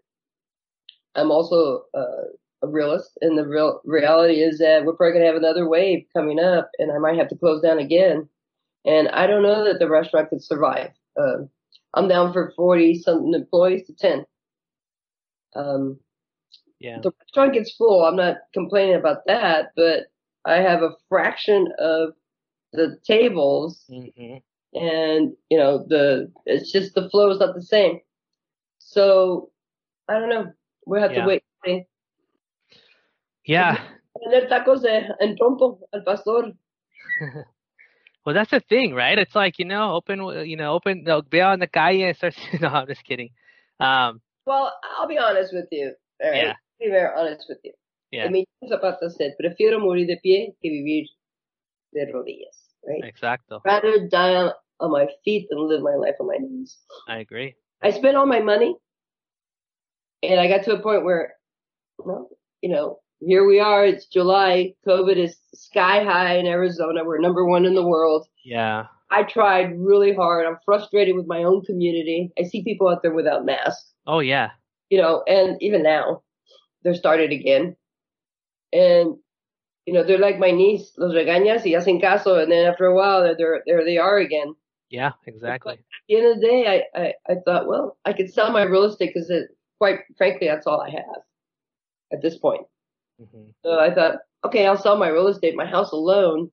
I'm also uh, a realist, and the real reality is that we're probably gonna have another wave coming up, and I might have to close down again. And I don't know that the restaurant could survive. Um I'm down for 40 something employees to 10. Um, Yeah. the restaurant gets full. I'm not complaining about that, but I have a fraction of the tables, hmm and you know the it's just the flow is not the same. So I don't know. We'll have Yeah. to wait. Yeah. [LAUGHS] Tacos de, en trompo al pastor. [LAUGHS] Well, that's the thing, right? It's like you know, open, you know, open, no, be on the calle and start. [LAUGHS] No, I'm just kidding. Um, Well, I'll be honest with you. All right? Yeah. Be very honest with you. yeah, Emilio Zapata said, "Prefiero morir de pie que vivir de rodillas." Right? exacto. Rather die on, on my feet than live my life on my knees. I agree. I spent all my money, and I got to a point where, well, you know, here we are. It's July. COVID is sky high in Arizona. We're number one in the world. Yeah. I tried really hard. I'm frustrated with my own community. I see people out there without masks, Oh yeah. you know, and even now they're started again. And, you know, they're like my niece, los regañas y hacen caso. And then after a while, they're, they're, there they are again. Yeah. Exactly. At the end of the day, I, I, I thought, well, I could sell my real estate because, quite frankly, that's all I have at this point. Hmm So I thought, okay, I'll sell my real estate. My house alone,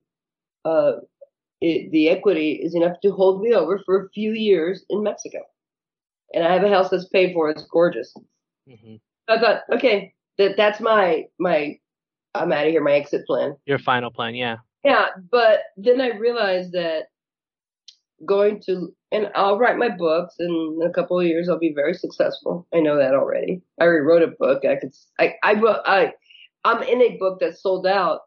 uh, it, the equity is enough to hold me over for a few years in Mexico. And I have a house that's paid for. It's gorgeous. hmm I thought, okay, that that's my my I'm out of here. My exit plan. Your final plan, yeah. Yeah, but then I realized that going to and I'll write my books and in a couple of years I'll be very successful. I know that already. I already wrote a book. I could I I will I I'm in a book that sold out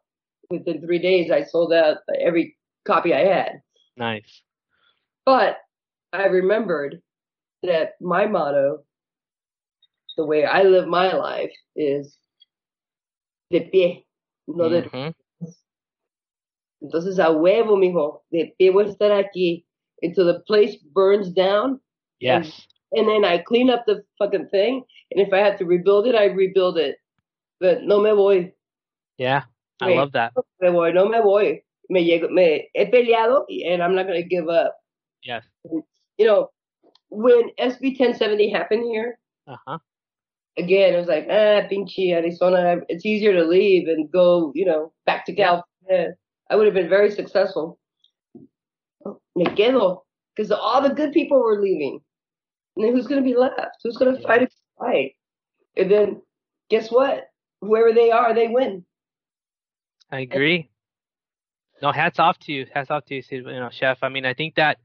within three days. I sold out every copy I had. Nice. But I remembered that my motto, the way I live my life, is de pie, no de. Mhm. Entonces, a huevo, mijo, de pie voy a estar aquí until the place burns down, Yes. and then I clean up the fucking thing. And if I have to rebuild it, I rebuild it. But no me voy, Yeah. I Wait. love that. me voy, no me voy. Me llego, me he peleado, and I'm not gonna give up. Yes. You know, when SB 1070 happened here, Uh huh. again, it was like, ah, pinche Arizona. It's easier to leave and go, you know, back to Yeah. California. I would have been very successful. Me quedo. Because all the good people were leaving. And then who's going to be left? Who's going to Yeah. fight a fight? And then guess what? Whoever they are, they win. I agree. No, hats off to you. Hats off to you, you know, chef. I mean, I think that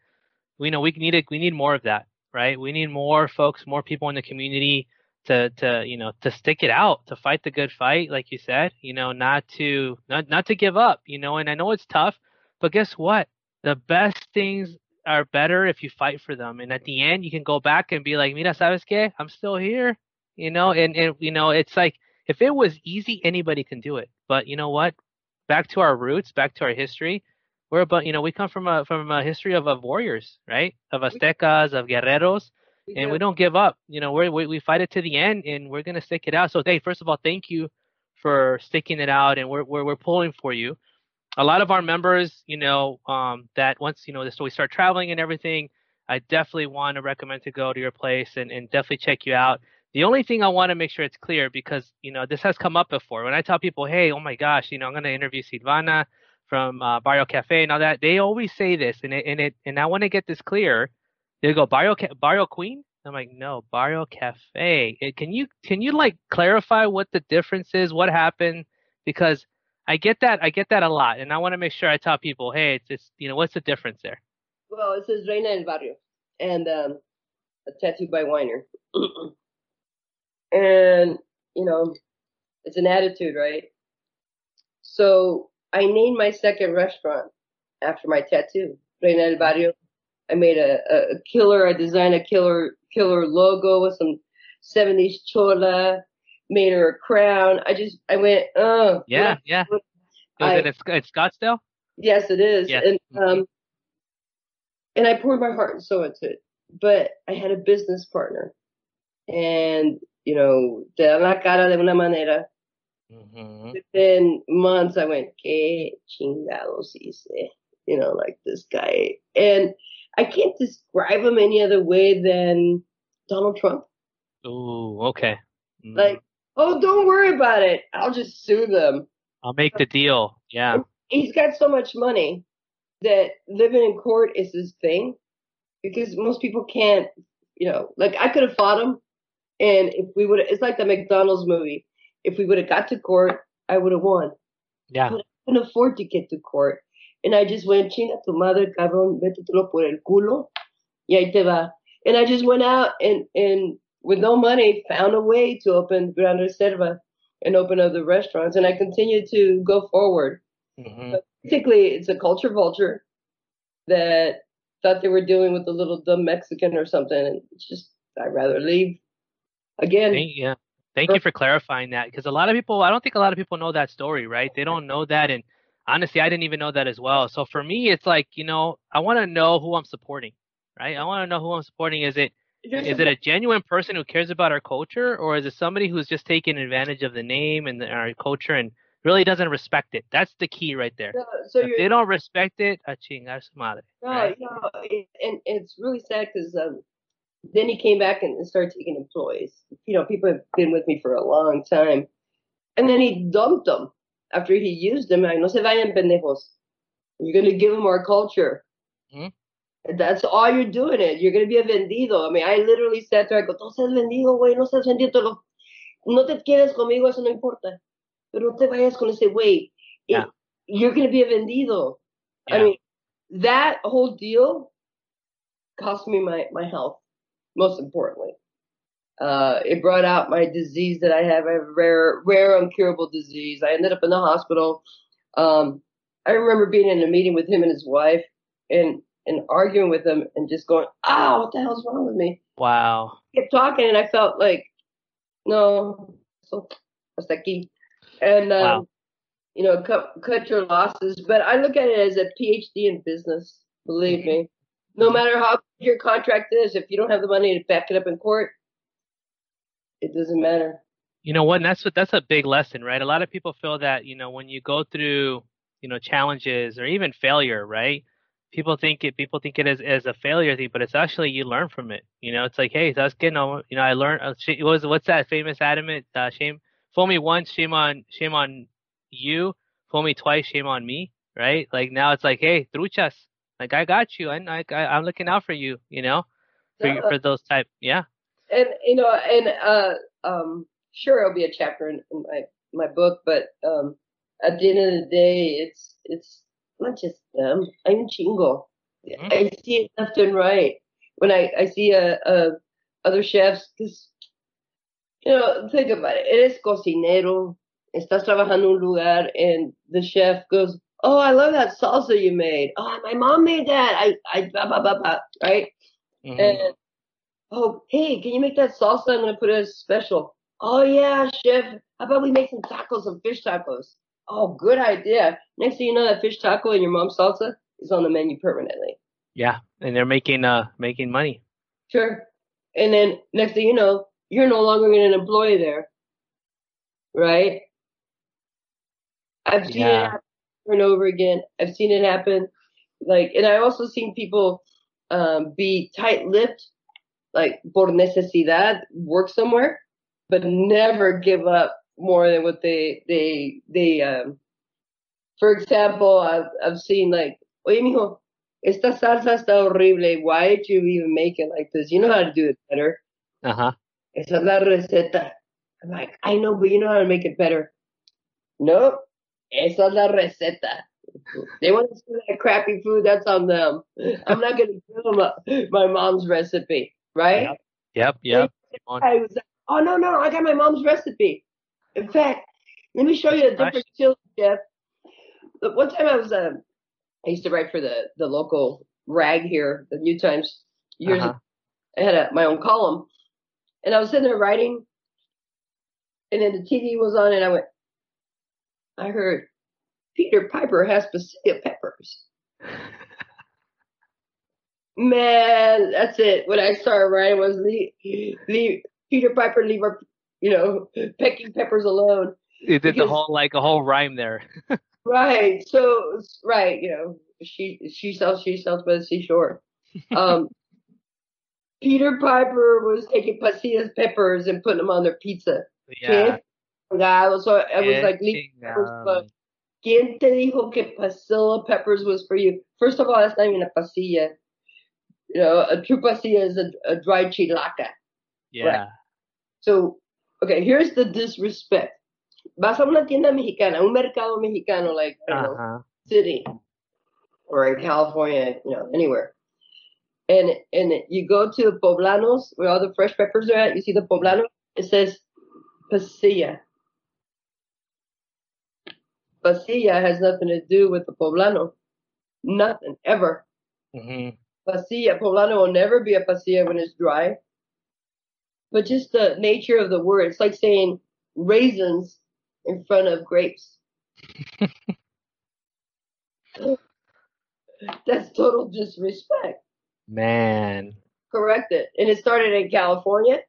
we know we need it. We need more of that, right? We need more folks, more people in the community to to you know to stick it out, to fight the good fight, like you said. You know, not to not not to give up. You know, and I know it's tough, but guess what? The best things are better if you fight for them, and at the end you can go back and be like, mira, sabes qué? I'm still here. You know, and and you know, it's like if it was easy, anybody can do it. But you know what? back to our roots, back to our history. We're about, you know, we come from a from a history of, of warriors, right? Of Aztecas, of guerreros, and we don't give up. You know, we're, we we fight it to the end, and we're gonna stick it out. So, hey, first of all, thank you for sticking it out, and we're we're we're pulling for you. A lot of our members, you know, um, that once you know, so we start traveling and everything, I definitely want to recommend to go to your place and and definitely check you out. The only thing I want to make sure it's clear because you know this has come up before. When I tell people, "Hey, oh my gosh, you know, I'm going to interview Silvana from uh, Barrio Cafe and all that," they always say this, and it and it and I want to get this clear. They go Barrio Ca- Barrio Queen. I'm like, no, Barrio Cafe. It, can you can you like clarify what the difference is? What happened? Because I get that I get that a lot, and I want to make sure I tell people, hey, it's, it's you know, what's the difference there? Well, it says Reina del Barrio and um, a tattoo by Weiner. [CLEARS THROAT] and, you know, it's an attitude, right? So I named my second restaurant after my tattoo, Reina del Barrio. I made a, a, a killer, I designed a killer, killer logo with some 70s chola, made her a crown. I just, I went, oh. Yeah, yeah. Was I- it at, Scottsdale? Yes, it is. Yes. And um and I poured my heart and soul into it. But I had a business partner. And, you know, te dan la cara de una manera. Mm-hmm. Within months I went, que chingados hice? You know, like this guy. And I can't describe him any other way than Donald Trump. Ooh, okay. Mm. Like, oh, don't worry about it. I'll just sue them. I'll make the deal. Yeah. he's got so much money that living in court is his thing because most people can't, you know, like I could have fought him and if we would it's like the McDonald's movie. If we would have got to court, I would have won. Yeah. But I couldn't afford to get to court. And I just went, chinga tu madre, cabrón, métetelo por el culo. Y ahí te va. And I just went out and, and with no money, found a way to open Gran Reserva and open other restaurants. And I continued to go forward hmm basically it's a culture vulture that thought they were dealing with a little dumb Mexican or something, and it's just I'd rather leave. Again, Thank, yeah. Thank you for clarifying that because a lot of people, I don't think a lot of people know that story, right? They don't know that. And honestly, I didn't even know that as well. So for me, it's like, you know, I want to know who I'm supporting, right? I want to know who I'm supporting. Is it, is it a genuine person who cares about our culture or is it somebody who's just taking advantage of the name and the, our culture and really doesn't respect it? That's the key right there. no, so If they don't respect it, a chingar su madre. no, right? no, it, and it's really sad because um, then he came back and started taking employees. You know, people have been with me for a long time, and then he dumped them after he used them. I no se vayan pendejos. You're gonna give them our culture. Mhm. That's all you're doing it. You're gonna be a vendido. I mean, I literally sat there. I go, no seas vendido, güey, no seas vendido. No te quedes conmigo, eso no importa. Pero no te vayas con ese güey. Yeah. You're gonna be a vendido. I mean, that whole deal cost me my, my health, most importantly. Uh, it brought out my disease that I have. I have a rare, rare, uncurable disease. I ended up in the hospital. Um, I remember being in a meeting with him and his wife, and and arguing with him and just going, ah, what the hell's wrong with me? Wow. He kept talking and I felt like, no, so hasta aquí. And, um, Wow. you know, cut, cut your losses. But I look at it as a PhD in business, believe me. No matter how your contract is, if you don't have the money to back it up in court, it doesn't matter. You know what? That's what that's a big lesson, right? A lot of people feel that you know when you go through you know challenges or even failure, right? People think it people think it is as a failure thing, but it's actually you learn from it. You know, it's like hey, that's good. No, you know, I learned. Uh, was what's that famous adamant? Uh, shame, fool me once, shame on shame on you. Fool me twice, shame on me. Right? Like now it's like hey, truchas. Like I got you. I, I I'm looking out for you. You know, for Yeah. for those type. Yeah. and you know, and uh, um, sure, it'll be a chapter in, in my my book, but um, at the end of the day, it's it's not just them. I'm chingo. Mhm. I see it left and right when I I see a, a other chefs because you know think about it. Eres cocinero, estás trabajando en un lugar, and the chef goes, "Oh, I love that salsa you made. Oh, my mom made that. I I blah blah blah blah." Right? Mhm. And oh, hey, can you make that salsa? I'm gonna put it as special. Oh yeah, chef. How about we make some tacos, some fish tacos? Oh, good idea. Next thing you know, that fish taco and your mom's salsa is on the menu permanently. Yeah, and they're making uh making money. Sure. And then next thing you know, you're no longer an employee there, right? I've seen it happen over and over again. I've seen it happen, like, and I also seen people um, be tight-lipped, like por necesidad, work somewhere, but never give up more than what they they they. Um, for example, I've I've seen like, oye mijo, esta salsa está horrible. Why did you even make it like this? You know how to do it better. Uh huh. Esa es la receta. I'm like, I know, but you know how to make it better. Nope. Esa es la receta. They want to see that crappy food, that's on them. I'm not going to give them a, my mom's recipe, right? Yep. Yep. Yep. I was like, oh, no, no, I got my mom's recipe. In fact, let me show you a different chili, Jeff. One time I was, um, I used to write for the, the local rag here, the New Times, years Uh-huh. ago. I had a, my own column, and I was sitting there writing, and then the TV was on, and I went, I heard Peter Piper has Pasilla peppers. Man, that's it. When I started writing was leave Peter Piper leave her, you know, pecking peppers alone. You did the whole like a whole rhyme there. [LAUGHS] Right. So right, you know, she she sells she sells by the seashore. Um, Peter Piper was taking Pasillas peppers and putting them on their pizza. Yeah. So I was like, leave peppers, chingado. but ¿Quién te dijo que pasilla peppers was for you? First of all, that's not even a pasilla. You know, a true pasilla is a, a dried chilaca. Yeah. So, okay, here's the disrespect. Vas a una tienda mexicana, un mercado mexicano, like, I don't Uh huh. city or in California, you know, anywhere. And and you go to the poblanos where all the fresh peppers are at. You see the poblano. It says pasilla. Pasilla has nothing to do with the poblano. Nothing ever. hmm Pasilla poblano will never be a pasilla when it's dry. But just the nature of the word, it's like saying raisins in front of grapes. [LAUGHS] That's total disrespect. Man. Correct it. And it started in California.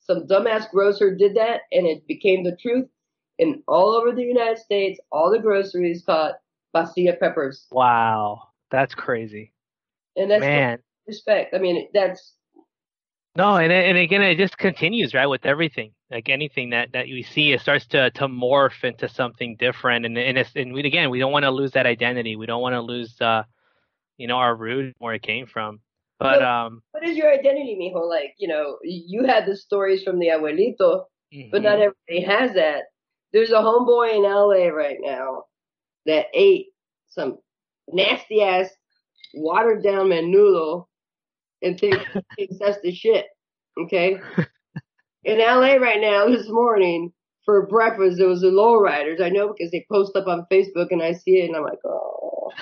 Some dumbass grocer did that and it became the truth. And all over the United States, all the groceries caught pasilla peppers. Wow. That's crazy. And that's Man. respect. I mean, that's No, and and again, it just continues right with everything. Like anything that that you see, it starts to to morph into something different, and and it's and we again, we don't want to lose that identity. We don't want to lose, uh, you know, our root where it came from. But um, what is your identity, mijo? Like, you know, you had the stories from the abuelito, but mhm. not everybody has that. There's a homeboy in LA right now that ate some nasty ass watered down menudo and thinks, thinks that's the shit. Okay? In LA right now this morning for breakfast there was the lowriders. I know because they post up on Facebook and I see it and I'm like, oh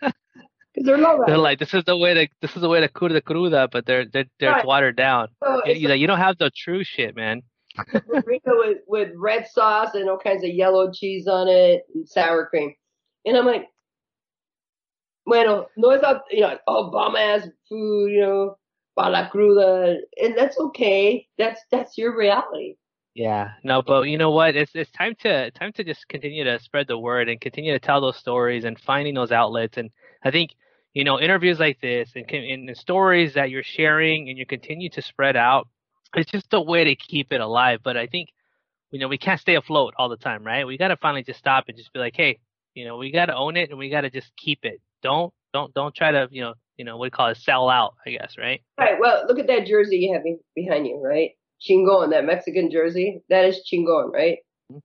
[LAUGHS] because they're low They're like, this is the way to this is the way to cruda cruda, but they're they're, they're Right. watered down. So You, you, you don't have the true shit, man. Burrito with, with red sauce and all kinds of yellow cheese on it and sour cream. And I'm like, bueno, no es you know, oh, bomb ass food, you know, para la cruda. And that's okay. That's, that's your reality. Yeah, no, but you know what? It's it's time to time to just continue to spread the word and continue to tell those stories and finding those outlets. And I think you know interviews like this and, and the stories that you're sharing and you continue to spread out. It's just a way to keep it alive. But I think you know we can't stay afloat all the time, right? We got to finally just stop and just be like, hey, you know, we got to own it and we got to just keep it. Don't don't don't try to you know you know what do you call it sell out, I guess, right? Right. Well, look at that jersey you have behind you, right? Chingon, that Mexican jersey. That is Chingon, right? Mhm.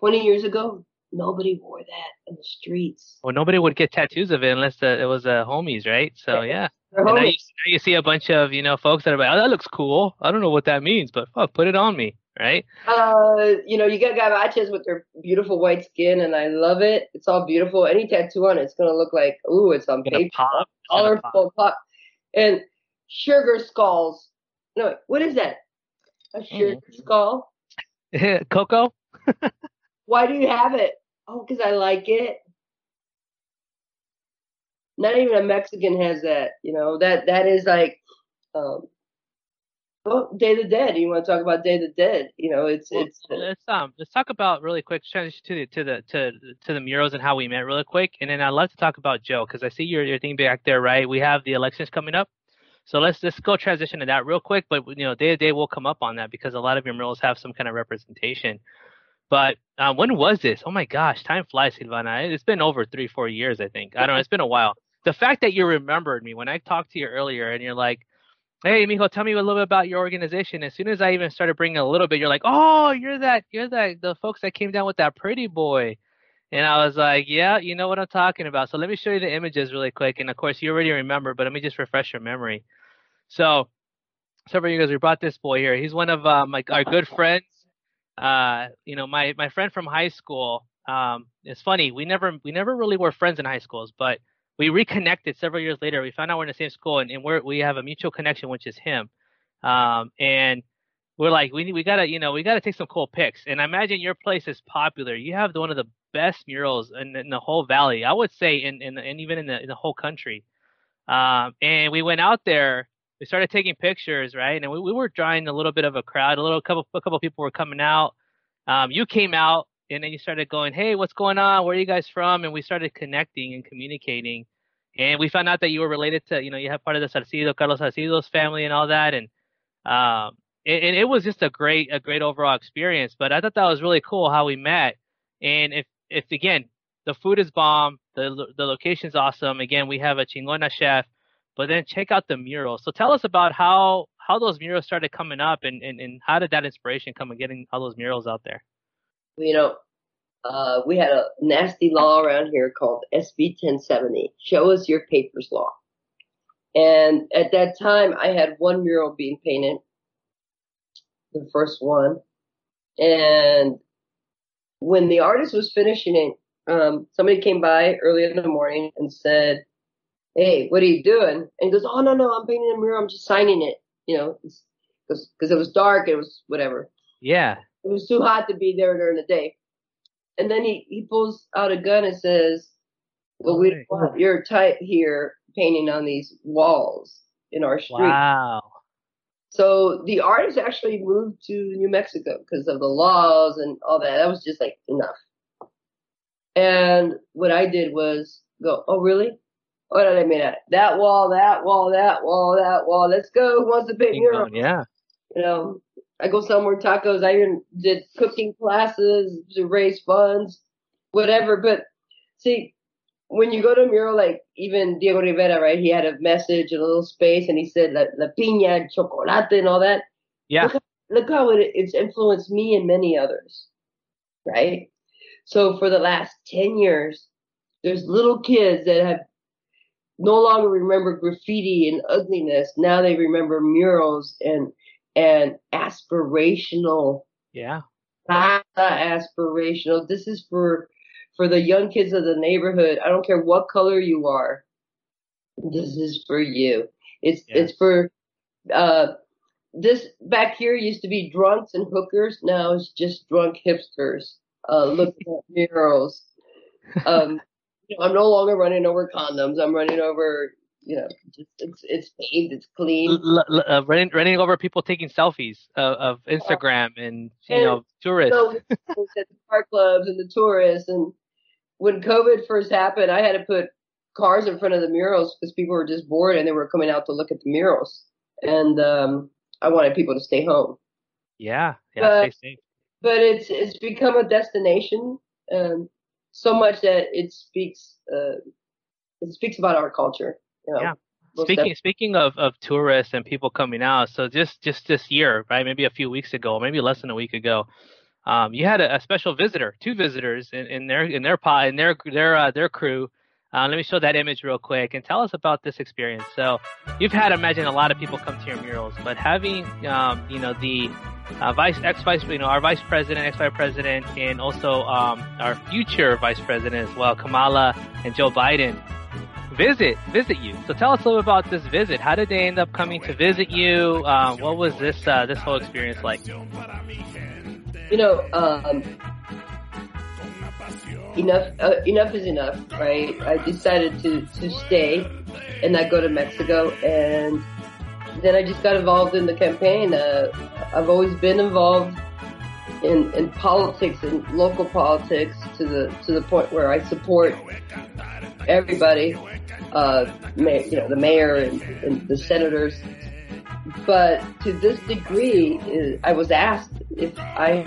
20 years ago, nobody wore that in the streets. Well, nobody would get tattoos of it unless the, it was uh, homies, right? So yeah. Now you, now you see a bunch of you know folks that are like, oh, that looks cool. I don't know what that means, but fuck, put it on me, right? Uh, you know, you got gabaches with their beautiful white skin, and I love it. It's all beautiful. Any tattoo on it, it's gonna look like, ooh, it's on paper, pop. Gonna pop. colorful pop. And sugar skulls. No, what is that? A sugar Mhm. skull? [LAUGHS] Coco. [LAUGHS] Why do you have it? Oh, because I like it. Not even a Mexican has that. You know that that is like, um, well, Day of the Dead. You want to talk about Day of the Dead? You know, it's Well, it's. uh, let's um let's talk about really quick transition to the to the to to the murals and how we met really quick, and then I'd love to talk about Joe because I see your your thing back there, right? We have the elections coming up, so let's let's go transition to that real quick. But you know, day to day will come up on that because a lot of your murals have some kind of representation. But uh, when was this? Oh my gosh, time flies, Silvana. It's been over three four years, I think. I don't know. It's been a while. The fact that you remembered me when I talked to you earlier, and you're like. Hey, Mijo, tell me a little bit about your organization. As soon as I even started bringing a little bit, you're like, "Oh, you're that, you're that, the folks that came down with that pretty boy." And I was like, "Yeah, you know what I'm talking about." So let me show you the images really quick. And of course, you already remember, but let me just refresh your memory. So, several years we brought this boy here. He's one of um, our good friends. Uh, you know, my my friend from high school. Um, it's funny. We never we never really were friends in high schools, but we reconnected several years later. We found out we're in the same school, and, and we have a mutual connection, which is him. Um, and we're like, we we gotta, you know, we gotta take some cool pics. And I imagine your place is popular. You have one of the best murals in, in the whole valley. I would say, in, in and even in the in the whole country. Um, and we went out there. We started taking pictures, right? And we, we were drawing a little bit of a crowd. A little couple a couple people were coming out. Um, you came out, and then you started going, "Hey, what's going on? Where are you guys from?" And we started connecting and communicating. And we found out that you were related to, you know, you have part of the Salcido, Carlos Salcido's family and all that. And um, and, and it was just a great, a great overall experience. But I thought that was really cool how we met. And if, if again, the food is bomb, the the location's awesome. Again, we have a chingona chef. But then check out the murals. So tell us about how how those murals started coming up, and, and, and how did that inspiration come and getting all those murals out there? You know, uh, we had a nasty law around here called SB 1070, Show Us Your Papers Law. And at that time, I had one mural being painted, the first one. And when the artist was finishing it, um, somebody came by early in the morning and said, Hey, what are you doing? And he goes, Oh, no, no, I'm painting a mural. I'm just signing it, you know, because it was dark. It was whatever Yeah. It was too hot to be there during the day. And then he, he pulls out a gun and says, Well, we don't want your type here painting on these walls in our street. Wow. So the artist actually moved to New Mexico because of the laws and all that. That was just like enough. And what I did was go, Oh, really? What did I mean? That wall, that wall, that wall, that wall. Let's go. Who wants to paint going, Yeah. you know, I go sell more tacos. I even did cooking classes to raise funds, whatever. But see, when you go to a mural, like even Diego Rivera, right? He had a message a little space, and he said la, la piña, chocolate, and all that. Yeah. Look how it, it's influenced me and many others, right? So for the last ten years, there's little kids that have no longer remember graffiti and ugliness. Now they remember murals and and aspirational, Yeah. aspirational. This is for for the young kids of the neighborhood. I don't care what color you are. This is for you. It's Yeah. it's for uh this back here used to be drunks and hookers. Now it's just drunk hipsters uh looking at murals. [LAUGHS] Um, you know, I'm no longer running over condoms. I'm running over, you know, just it's it's paved, it's clean. L- l- uh, running, running over people taking selfies of, of Instagram and you And know tourists. So we looked [LAUGHS] at the car clubs and the tourists. And when COVID first happened, I had to put cars in front of the murals because people were just bored and they were coming out to look at the murals. And um, I wanted people to stay home. yeah, yeah, but- stay safe. But it's it's become a destination um, so much that it speaks uh, it speaks about our culture. You know, Yeah. Speaking speaking of, of tourists and people coming out, so just just this year, right? Maybe a few weeks ago, maybe less than a week ago, um, you had a, a special visitor, two visitors in, in their in their pod in their their uh, their crew. Uh, let me show that image real quick and tell us about this experience. So you've had, I imagine, a lot of people come to your murals, but having um, you know the uh, vice ex vice you know our vice president, ex vice president, and also um, our future vice president as well, Kamala and Joe Biden visit visit you. So tell us a little about this visit. How did they end up coming to visit you? Um, what was this uh, this whole experience like? you know, um, enough uh, enough is enough, right? I decided to to stay and not go to Mexico, and then I just got involved in the campaign. Uh, I've always been involved in in politics and local politics to the to the point where I support everybody, uh, you know, the mayor and, and the senators. But to this degree, uh, I was asked if I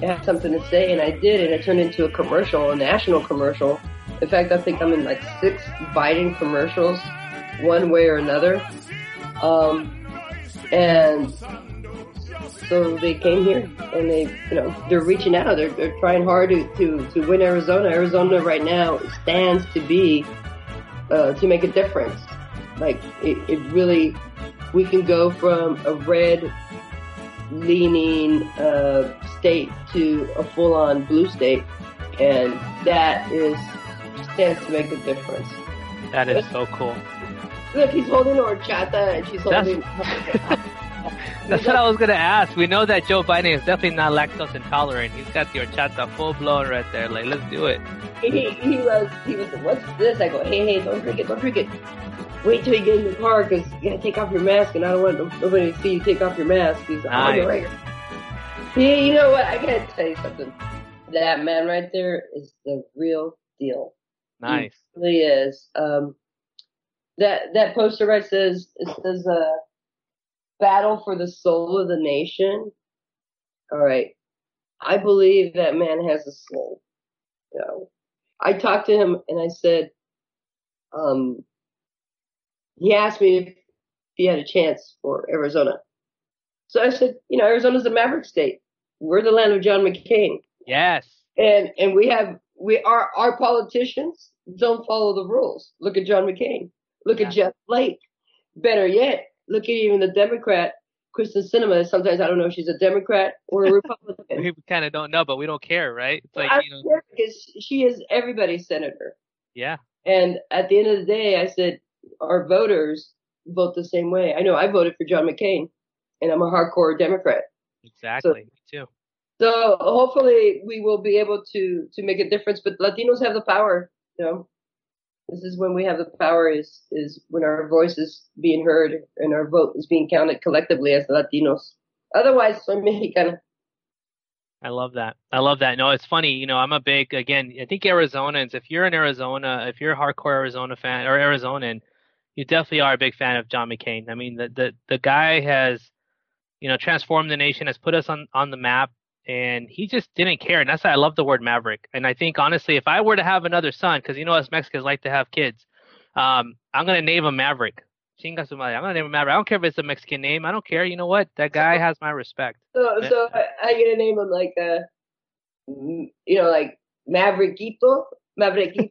had something to say, and I did, and it turned into a commercial, a national commercial. In fact, I think I'm in like six Biden commercials, one way or another. Um, and so they came here, and they, you know, they're reaching out. They're, they're trying hard to, to, to win Arizona. Arizona right now stands to be uh, to make a difference. Like it, it really, we can go from a red leaning uh, state to a full on blue state, and that is stands to make a difference. That is so cool. Look, he's holding horchata and she's holding. [LAUGHS] That's what I was gonna ask. We know that Joe Biden is definitely not lactose intolerant. He's got the horchata full blown right there. Like, let's do it. he, he was, he was, what's this? I go, hey, hey, don't drink it, don't drink it. Wait till you get in the car because you gotta take off your mask and I don't want nobody to see you take off your mask. He's like, Nice. right. Yeah, you know what? I gotta tell you something. That man right there is the real deal. Nice. It really is. Um, that, that poster right says, it says, uh, battle for the soul of the nation. All right. I believe that man has a soul. You know, I talked to him and I said, um, he asked me if he had a chance for Arizona. So I said, you know, Arizona's a Maverick state. We're the land of John McCain. Yes. And, and we have, we are, our politicians don't follow the rules. Look at John McCain. Look Yeah. at Jeff Flake. Better yet, look at even the Democrat, Kyrsten Sinema. Sometimes I don't know if she's a Democrat or a Republican. [LAUGHS] We kind of don't know, but we don't care, right? It's like I you know, care because she is everybody's senator. yeah, And at the end of the day, I said, our voters vote the same way. I know I voted for John McCain and I'm a hardcore Democrat. exactly. Me too. So hopefully we will be able to, to make a difference, but Latinos have the power, you know. This is when we have the power is, is when our voice is being heard and our vote is being counted collectively as Latinos. Otherwise, soy Mexicana. I love that. I love that. No, it's funny. You know, I'm a big again. I think Arizonans. If you're in Arizona, if you're a hardcore Arizona fan or Arizonan, you definitely are a big fan of John McCain. I mean, the the the guy has, you know, transformed the nation, has put us on on the map, and he just didn't care. And that's why I love the word maverick. And I think honestly, if I were to have another son, because you know us Mexicans like to have kids, um, I'm gonna name him Maverick. Chinga su madre. I'm gonna name him Maverick. I don't care if it's a Mexican name. I don't care. You know what? That guy has my respect. So, Yeah. so I, I gonna name him like, uh, you know, like Maverickito, Maverickito.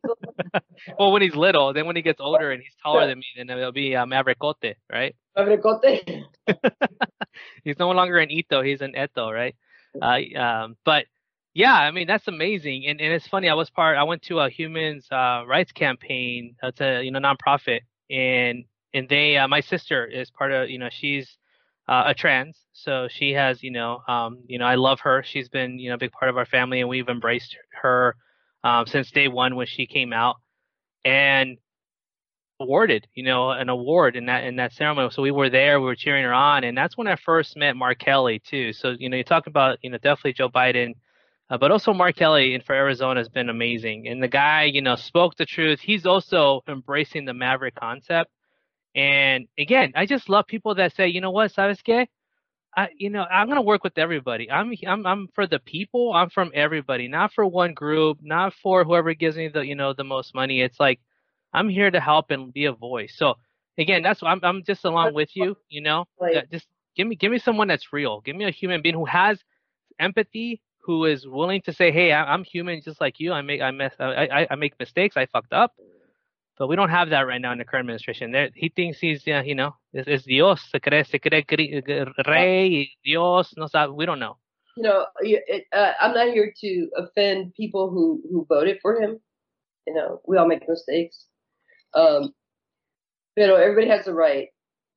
[LAUGHS] Well, when he's little, then when he gets older and he's taller than me, then it'll be uh, Maverickote, right? Maverickote. [LAUGHS] He's no longer an Ito, he's an Eto, right? Uh, um, but yeah, I mean that's amazing, and and it's funny. I was part. I went to a humans uh, rights campaign. It's a you know nonprofit and and they uh, my sister is part of you know she's uh, a trans, so she has you know um, you know I love her. She's been you know a big part of our family, and we've embraced her um, since day one when she came out, and awarded you know an award in that in that ceremony. So we were there, we were cheering her on, and that's when I first met Mark Kelly too. So you know you talk about you know definitely Joe Biden. Uh, but also Mark Kelly in for Arizona has been amazing, and the guy, you know, spoke the truth. He's also embracing the Maverick concept, and again, I just love people that say, you know what, sabes? I, you know, I'm gonna work with everybody. I'm, I'm, I'm for the people. I'm from everybody, not for one group, not for whoever gives me the, you know, the most money. It's like, I'm here to help and be a voice. So again, that's I'm, I'm just along with you. You know, like, just give me, give me someone that's real. Give me a human being who has empathy, who is willing to say, hey, I'm human just like you. I make, I mess, I, I make mistakes. I fucked up but we don't have that right now in the current administration. There, he thinks he's, uh, you know, is, is Dios, se cree, se cree rey, Dios, no sabe, we don't know. You know, it, uh, I'm not here to offend people who, who voted for him. You know, we all make mistakes. Um, pero everybody has a right,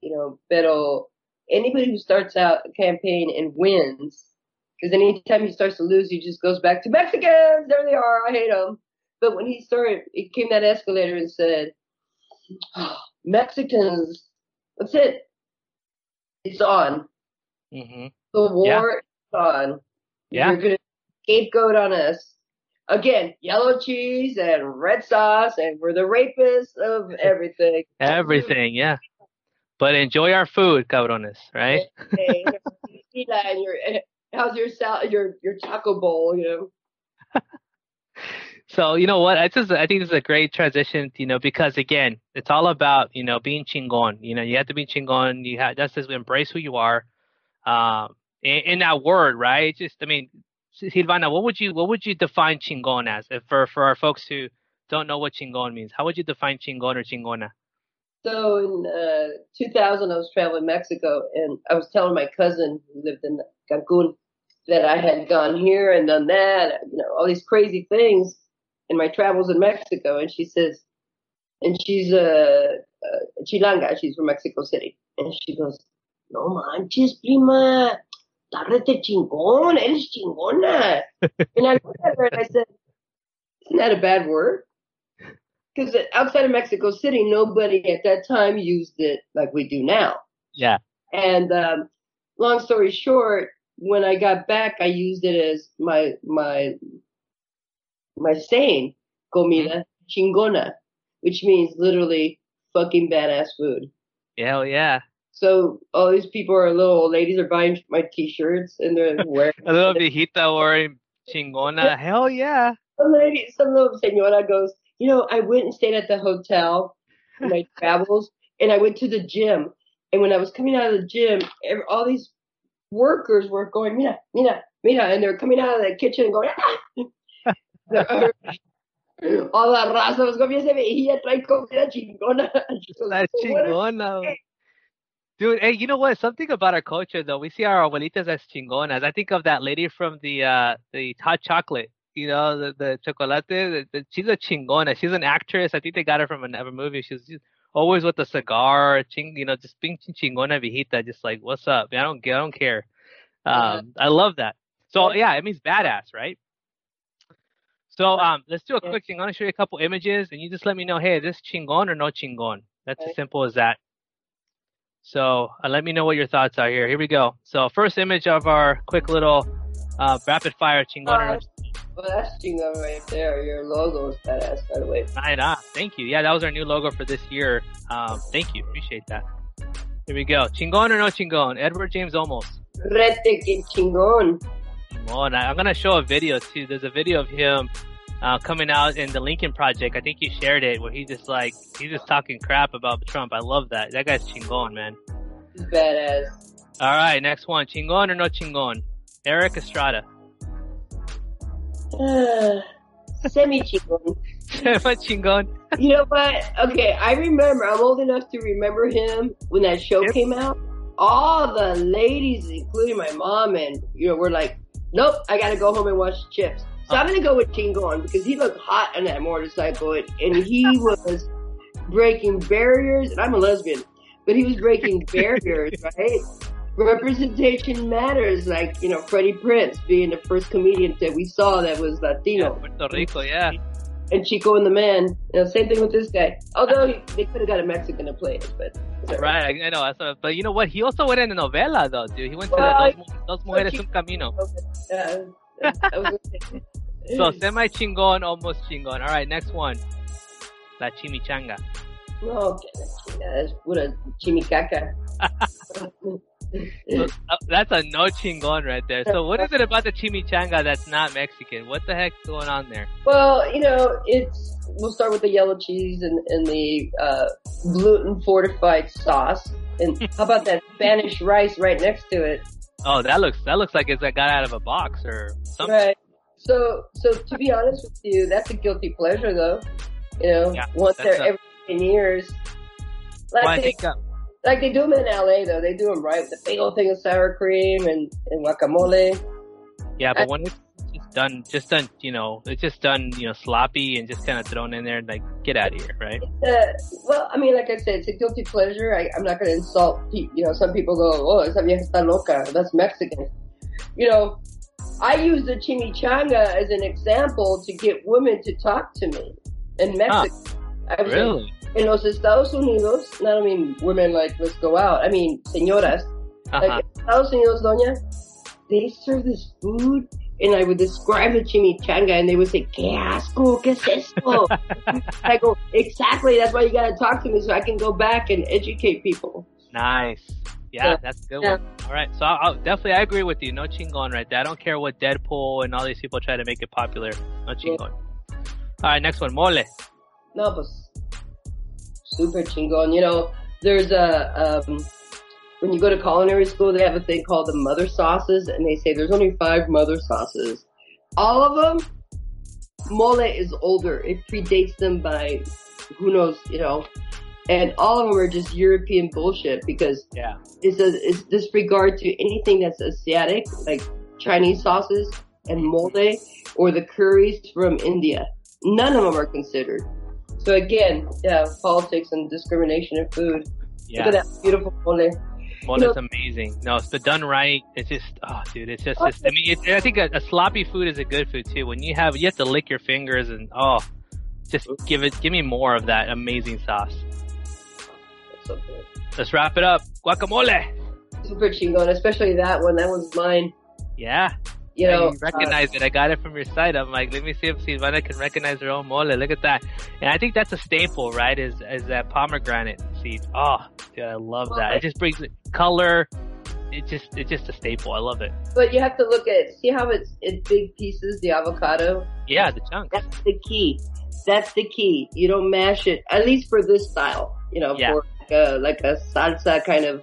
you know, pero anybody who starts out a campaign and wins, because anytime he starts to lose, he just goes back to Mexicans. There they are. I hate them. But when he started, he came that escalator and said, oh, [GASPS] Mexicans, that's it. It's on. Mm-hmm. The war yeah. is on. Yeah. You're going to scapegoat on us. Again, yellow cheese and red sauce, and we're the rapists of [LAUGHS] everything. everything, yeah. But enjoy our food, cabrones, right? [LAUGHS] and your, how's your sal- your your taco bowl, you know? [LAUGHS] So you know what? I just I think this is a great transition. You know, because again, it's all about you know being chingon. You know, you have to be chingon. You have that's just embrace who you are. Um, in, in that word, right? just I mean, Silvana, what would you what would you define chingon as? If for for our folks who don't know what chingon means, how would you define chingon or chingona? So in uh, 2000, I was traveling Mexico, and I was telling my cousin who lived in Cancun that I had gone here and done that, you know, all these crazy things in my travels in Mexico, and she says, and she's a, a chilanga, she's from Mexico City, and she goes, no manches, prima, tárdate chingón, eres chingona. and I looked at her and I said, isn't that a bad word? Because outside of Mexico City, nobody at that time used it like we do now. Yeah. And um, long story short, when I got back, I used it as my my my saying, comida chingona, which means literally fucking badass food. Hell yeah. So all these people are little old ladies are buying my t-shirts and they're [LAUGHS] wearing a little viejita wearing chingona. Hell yeah. Some lady, some little senora goes, you know, I went and stayed at the hotel in my travels, and I went to the gym. And when I was coming out of the gym, all these workers were going, Mina, Mina, Mina, and they're coming out of the kitchen and going, ah! [LAUGHS] All la raza, pues como ese veía, trae comida chingona. [LAUGHS] La chingona. Dude, hey, you know what? Something about our culture, though. We see our abuelitas as chingonas. I think of that lady from the uh the hot chocolate. You know, the the chocolate. The, the, she's a chingona. She's an actress. I think they got her from another movie. She's always with a cigar, ching, you know, just being chingona viejita. Just like, what's up? I don't, I don't care. Um, I love that. So yeah, it means badass, right? So um, let's do a quick thing. I'm gonna show you a couple images, and you just let me know, hey, is this chingon or no chingon? That's as simple as that. So uh, let me know what your thoughts are here. Here we go. So first image of our quick little uh, rapid fire chingon. Uh, well, that's chingon right there. Your logo is badass, by the way. Right on. Thank you. Yeah, that was our new logo for this year. Um, thank you. Appreciate that. Here we go. Chingon or no chingon? Edward James Olmos. Rete que chingon. Simone. I'm gonna show a video too. There's a video of him uh, coming out in the Lincoln Project. I think you shared it where he's just like he's just talking crap about Trump. I love that. That guy's chingon, man. Badass. All right, next one. Chingon or no chingon? Erik Estrada. [SIGHS] Uh, semi chingon. Semi [LAUGHS] chingon. you know what? Okay, I remember. I'm old enough to remember him when that show yep. came out. All the ladies, including my mom, and you know, were like, nope, I gotta go home and watch CHiPs. So I'm gonna go with chingon because he looked hot on that motorcycle and, and he [LAUGHS] was breaking barriers, and I'm a lesbian, but he was breaking [LAUGHS] barriers, right? Representation matters, like, you know, Freddie Prinze being the first comedian that we saw that was Latino. Yeah, Puerto Rico, yeah. And Chico and the Man, you know, same thing with this guy. Although he, they could have got a Mexican to play it, but. Right, I, I know. That's a, but you know what? He also went in the novela, though, dude. He went to well, the Dos, Dos Mujeres Un Camino. Yeah, so semi chingon, almost chingon. All right, next one. La chimichanga. No, that's pura chimicaca. [LAUGHS] so, uh, that's a no chingon right there. So what is it about the chimichanga that's not Mexican? What the heck's going on there? Well, you know, it's we'll start with the yellow cheese and, and the uh, gluten fortified sauce. And how about that Spanish rice right next to it? Oh, that looks that looks like it's got out of a box or something. Right. So, so to be honest with you, that's a guilty pleasure, though. You know, yeah, once they're every ten years. Like well, they, like they do them in LA, though. They do them right with the big old thing of sour cream and, and guacamole. Yeah, but I, when it's done, just done, you know, it's just done, you know, sloppy and just kind of thrown in there, and like get out of here, right? Uh, well, I mean, like I said, it's a guilty pleasure. I, I'm not going to insult, people. you know, some people go, oh, esa vieja está loca. That's Mexican. You know, I use the chimichanga as an example to get women to talk to me in Mexico. Huh. really? in los Estados Unidos, not I mean women like let's go out. I mean señoras. Uh-huh. Like Estados Unidos, doña, they serve this food and I would describe the chimichanga and they would say, ¿Qué asco? ¿Qué es esto? [LAUGHS] I go, exactly. That's why you gotta talk to me so I can go back and educate people. Nice. Yeah, that's a good yeah. one. All right, so I'll, I'll, definitely I agree with you. No chingon right there. I don't care what Deadpool and all these people try to make it popular. No chingon. Yeah. All right, next one, mole. No, pues super chingon. You know, there's a um, when you go to culinary school, they have a thing called the mother sauces, and they say there's only five mother sauces. All of them, mole is older. It predates them by who knows, you know, and all of them are just European bullshit because yeah, it's a it's disregard to anything that's Asiatic, like Chinese sauces and mole, or the curries from India. None of them are considered. So again, yeah, politics and discrimination in food. Yeah. Look at that beautiful mole. Mole is amazing. No, it's the done right. It's just, oh, dude, it's just, it's, I mean, it's, I think a, a sloppy food is a good food too. When you have, you have to lick your fingers and, oh, just give it, give me more of that amazing sauce so. Let's wrap it up. Guacamole. Super chingon, especially that one. That one's mine. Yeah. You know, you recognize uh, it. I got it from your site. I'm like, let me see if Silvana can recognize her own mole. Look at that. And I think that's a staple, right? Is is that pomegranate seed? Oh, dude, I love that. It just brings color. It just it's just a staple. I love it. But you have to look at see how it's in big pieces. The avocado. Yeah, the chunks. That's the key. That's the key. You don't mash it. At least for this style. You know, yeah. for a like a salsa kind of.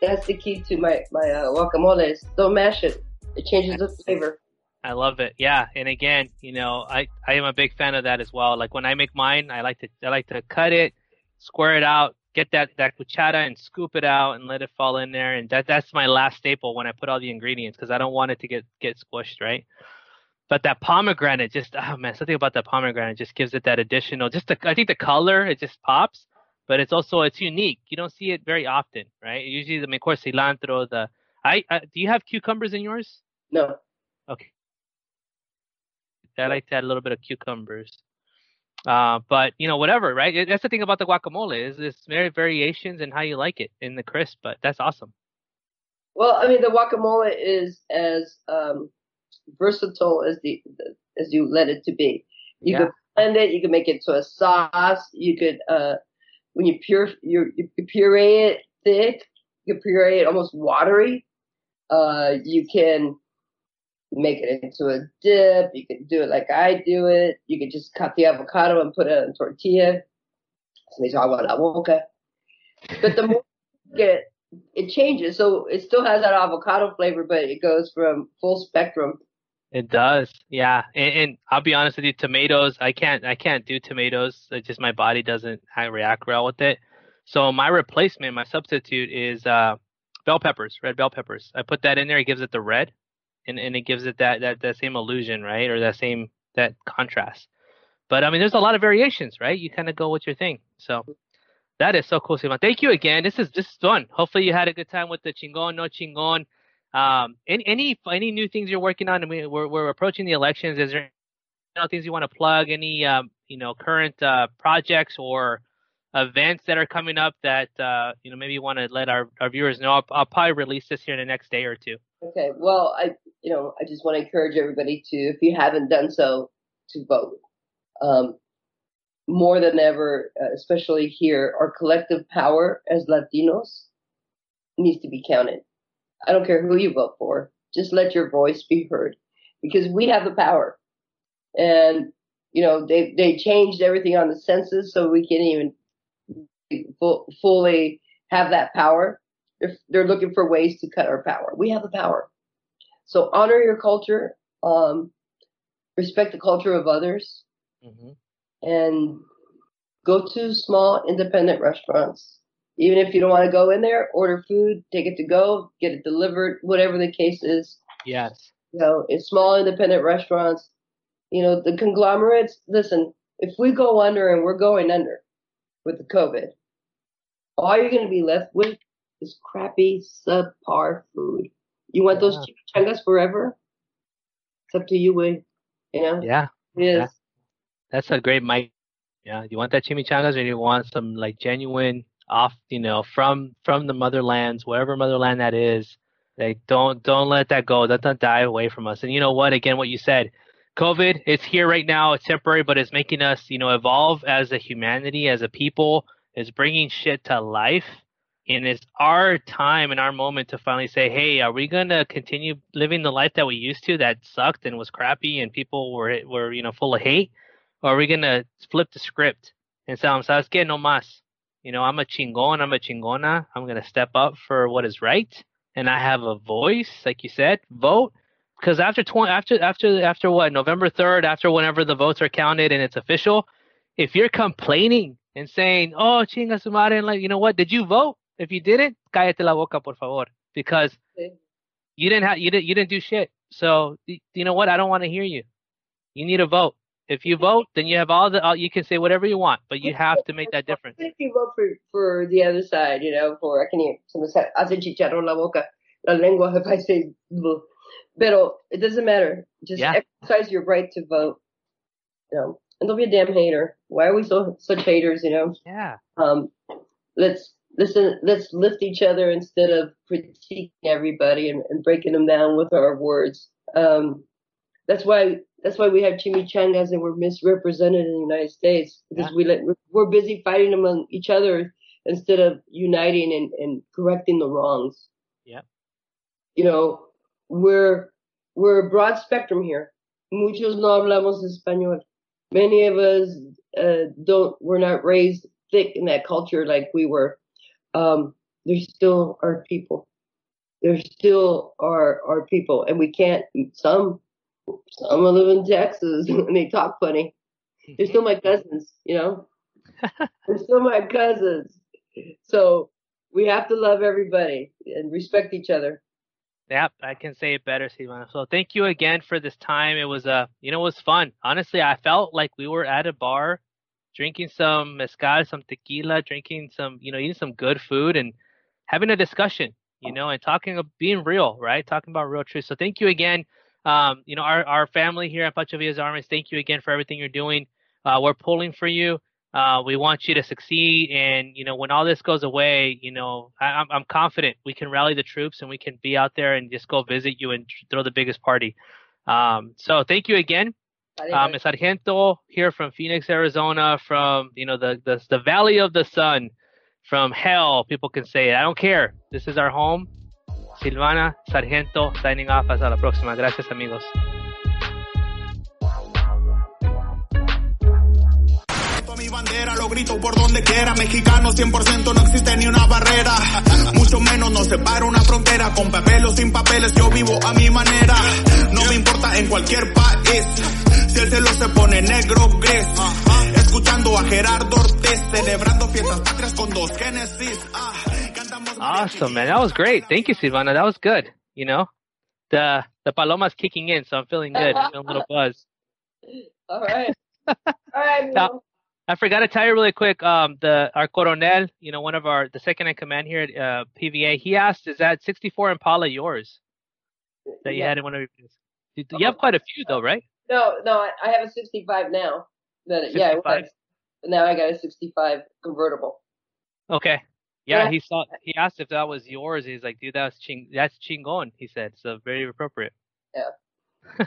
That's the key to my my uh, guacamole. Don't mash it. It changes the flavor. I love it. Yeah, and again, you know, I I am a big fan of that as well. Like when I make mine, I like to I like to cut it, square it out, get that that cuchara and scoop it out and let it fall in there. And that that's my last staple when I put all the ingredients because I don't want it to get get squished, right? But that pomegranate just oh man, something about that pomegranate just gives it that additional. Just the, I think the color it just pops but it's also it's unique. You don't see it very often, right? Usually the of cilantro, the I, I do you have cucumbers in yours? No. Okay. I like to add a little bit of cucumbers. Uh, but you know, whatever, right? That's the thing about the guacamole is there's very variations and how you like it in the crisp, but that's awesome. Well, I mean, the guacamole is as um, versatile as the, the, as you let it to be. You yeah. could blend it, you can make it to a sauce, you could uh, when you pure you, you puree it thick, you puree it almost watery. Uh, you can make it into a dip. You can do it like I do it. You can just cut the avocado and put it on tortilla. Somebody talk about boca. But the more you [LAUGHS] get, it changes. So it still has that avocado flavor, but it goes from full spectrum it does, yeah. And, and, I'll be honest with you, tomatoes. I can't, I can't do tomatoes. It just my body doesn't react well with it. So my replacement, my substitute is uh, bell peppers, red bell peppers. I put that in there. It gives it the red, and and it gives it that that that same illusion, right, or that same that contrast. But I mean, there's a lot of variations, right? You kind of go with your thing. So that is so cool, Simon. Thank you again. This is this is fun. Hopefully, you had a good time with the chingon, no chingon. Um, any any any new things you're working on? I mean, we're we're approaching the elections. Is there you know, things you want to plug? Any um, you know current uh, projects or events that are coming up that uh, you know maybe you want to let our, our viewers know? I'll, I'll probably release this here in the next day or two. Okay. Well, I you know I just want to encourage everybody to, if you haven't done so, to vote. Um, more than ever, uh, especially here, our collective power as Latinos needs to be counted. I don't care who you vote for. Just let your voice be heard because we have the power. And, you know, they, they changed everything on the census so we can't even fully have that power. They're, they're looking for ways to cut our power. We have the power. So honor your culture, um, respect the culture of others, mm-hmm. and go to small independent restaurants even if you don't want to go in there, order food, take it to go, get it delivered, whatever the case is. Yes. You know, it's small independent restaurants. You know, the conglomerates, listen, if we go under and we're going under with the COVID, all you're going to be left with is crappy, subpar food. You want yeah. those chimichangas forever? It's up to you, Will. You know? Yeah. It is. Yeah. That's a great mic. Yeah. You want that chimichangas or you want some like genuine off, you know, from from the motherlands, wherever motherland that is. Like don't don't let that go. Let that die away from us. And you know what? Again, what you said, COVID, it's here right now. It's temporary, but it's making us, you know, evolve as a humanity, as a people. It's bringing shit to life. And it's our time and our moment to finally say, hey, are we going to continue living the life that we used to that sucked and was crappy and people were, were you know, full of hate? Or are we going to flip the script and say, ¿sabes qué? No más. You know, I'm a chingon, I'm a chingona. I'm going to step up for what is right. And I have a voice, like you said, vote. Because after 20, after, after, after what, November 3rd, after whenever the votes are counted and it's official, if you're complaining and saying, oh, chinga su madre, and like, you know what, did you vote? If you didn't, cállate la boca, por favor. Because you didn't have, you didn't, you didn't do shit. So, you know what? I don't want to hear you. You need to vote. If you vote, then you have all the. All, you can say whatever you want, but you have to make that difference. If you vote for for the other side, you know, for I can hear se me hace chicharrón la boca, la lengua [LAUGHS] if I say, but it doesn't matter. Just yeah. exercise your right to vote. You know, and don't be a damn hater. Why are we so such haters? You know. Yeah. Um, let's listen. Let's lift each other instead of critiquing everybody and, and breaking them down with our words. Um, that's why that's why we have chimichangas and we're misrepresented in the United States because yeah. we let we're busy fighting among each other instead of uniting and, and correcting the wrongs. Yeah. You know, we're we're a broad spectrum here. Muchos no hablamos español. Many of us uh, don't. We're not raised thick in that culture like we were. Um, there still are people. There still are are people, and we can't. Some some live in Texas [LAUGHS] and they talk funny. They're still my cousins, you know. [LAUGHS] They're still my cousins. So we have to love everybody and respect each other. Yep, I can say it better, Silvana. So thank you again for this time. It was uh you know, it was fun. Honestly, I felt like we were at a bar drinking some mezcal, some tequila, drinking some, you know, eating some good food and having a discussion, you know, and talking of being real, right? Talking about real truth. So thank you again um, you know, our, our family here at Pancho Villa's Armies, thank you again for everything you're doing. Uh, we're pulling for you. Uh, we want you to succeed. And, you know, when all this goes away, you know, I, I'm confident we can rally the troops and we can be out there and just go visit you and throw the biggest party. Um, so thank you again. Um, Sargento here from Phoenix, Arizona, from, you know, the, the, the Valley of the Sun, from hell, people can say it. I don't care. This is our home. Silvana Sargento signing off. Hasta la próxima. Gracias, amigos. Bandera, lo grito por donde quiera. Mexicano 100% no existe ni una barrera. Mucho menos nos separa una frontera. Con papeles o sin papeles, yo vivo a mi manera. No me importa en cualquier país. Si el cielo se pone negro, gris. Escuchando a Gerardo Ortiz, celebrando fiestas patrias con dos Genesis. Ah. Awesome, man. That was great. Thank you, Silvana. That was good. You know, the the paloma's kicking in, so I'm feeling good. I'm feeling a little buzz. [LAUGHS] All right. All right. [LAUGHS] Now- I forgot to tell you really quick. Um, the our coronel, you know, one of our the second in command here at uh, PVA, he asked, "Is that 64 Impala yours that you Yeah. had in one of your?" You, you have quite a few though, right? No, no, I, have a 65 now. That yeah, I 65? was- now I got a 65 convertible. Okay. Yeah, Yeah. he saw. He asked if that was yours. He's like, "Dude, that's ching. That's chingon." He said, "So very appropriate." Yeah. [LAUGHS]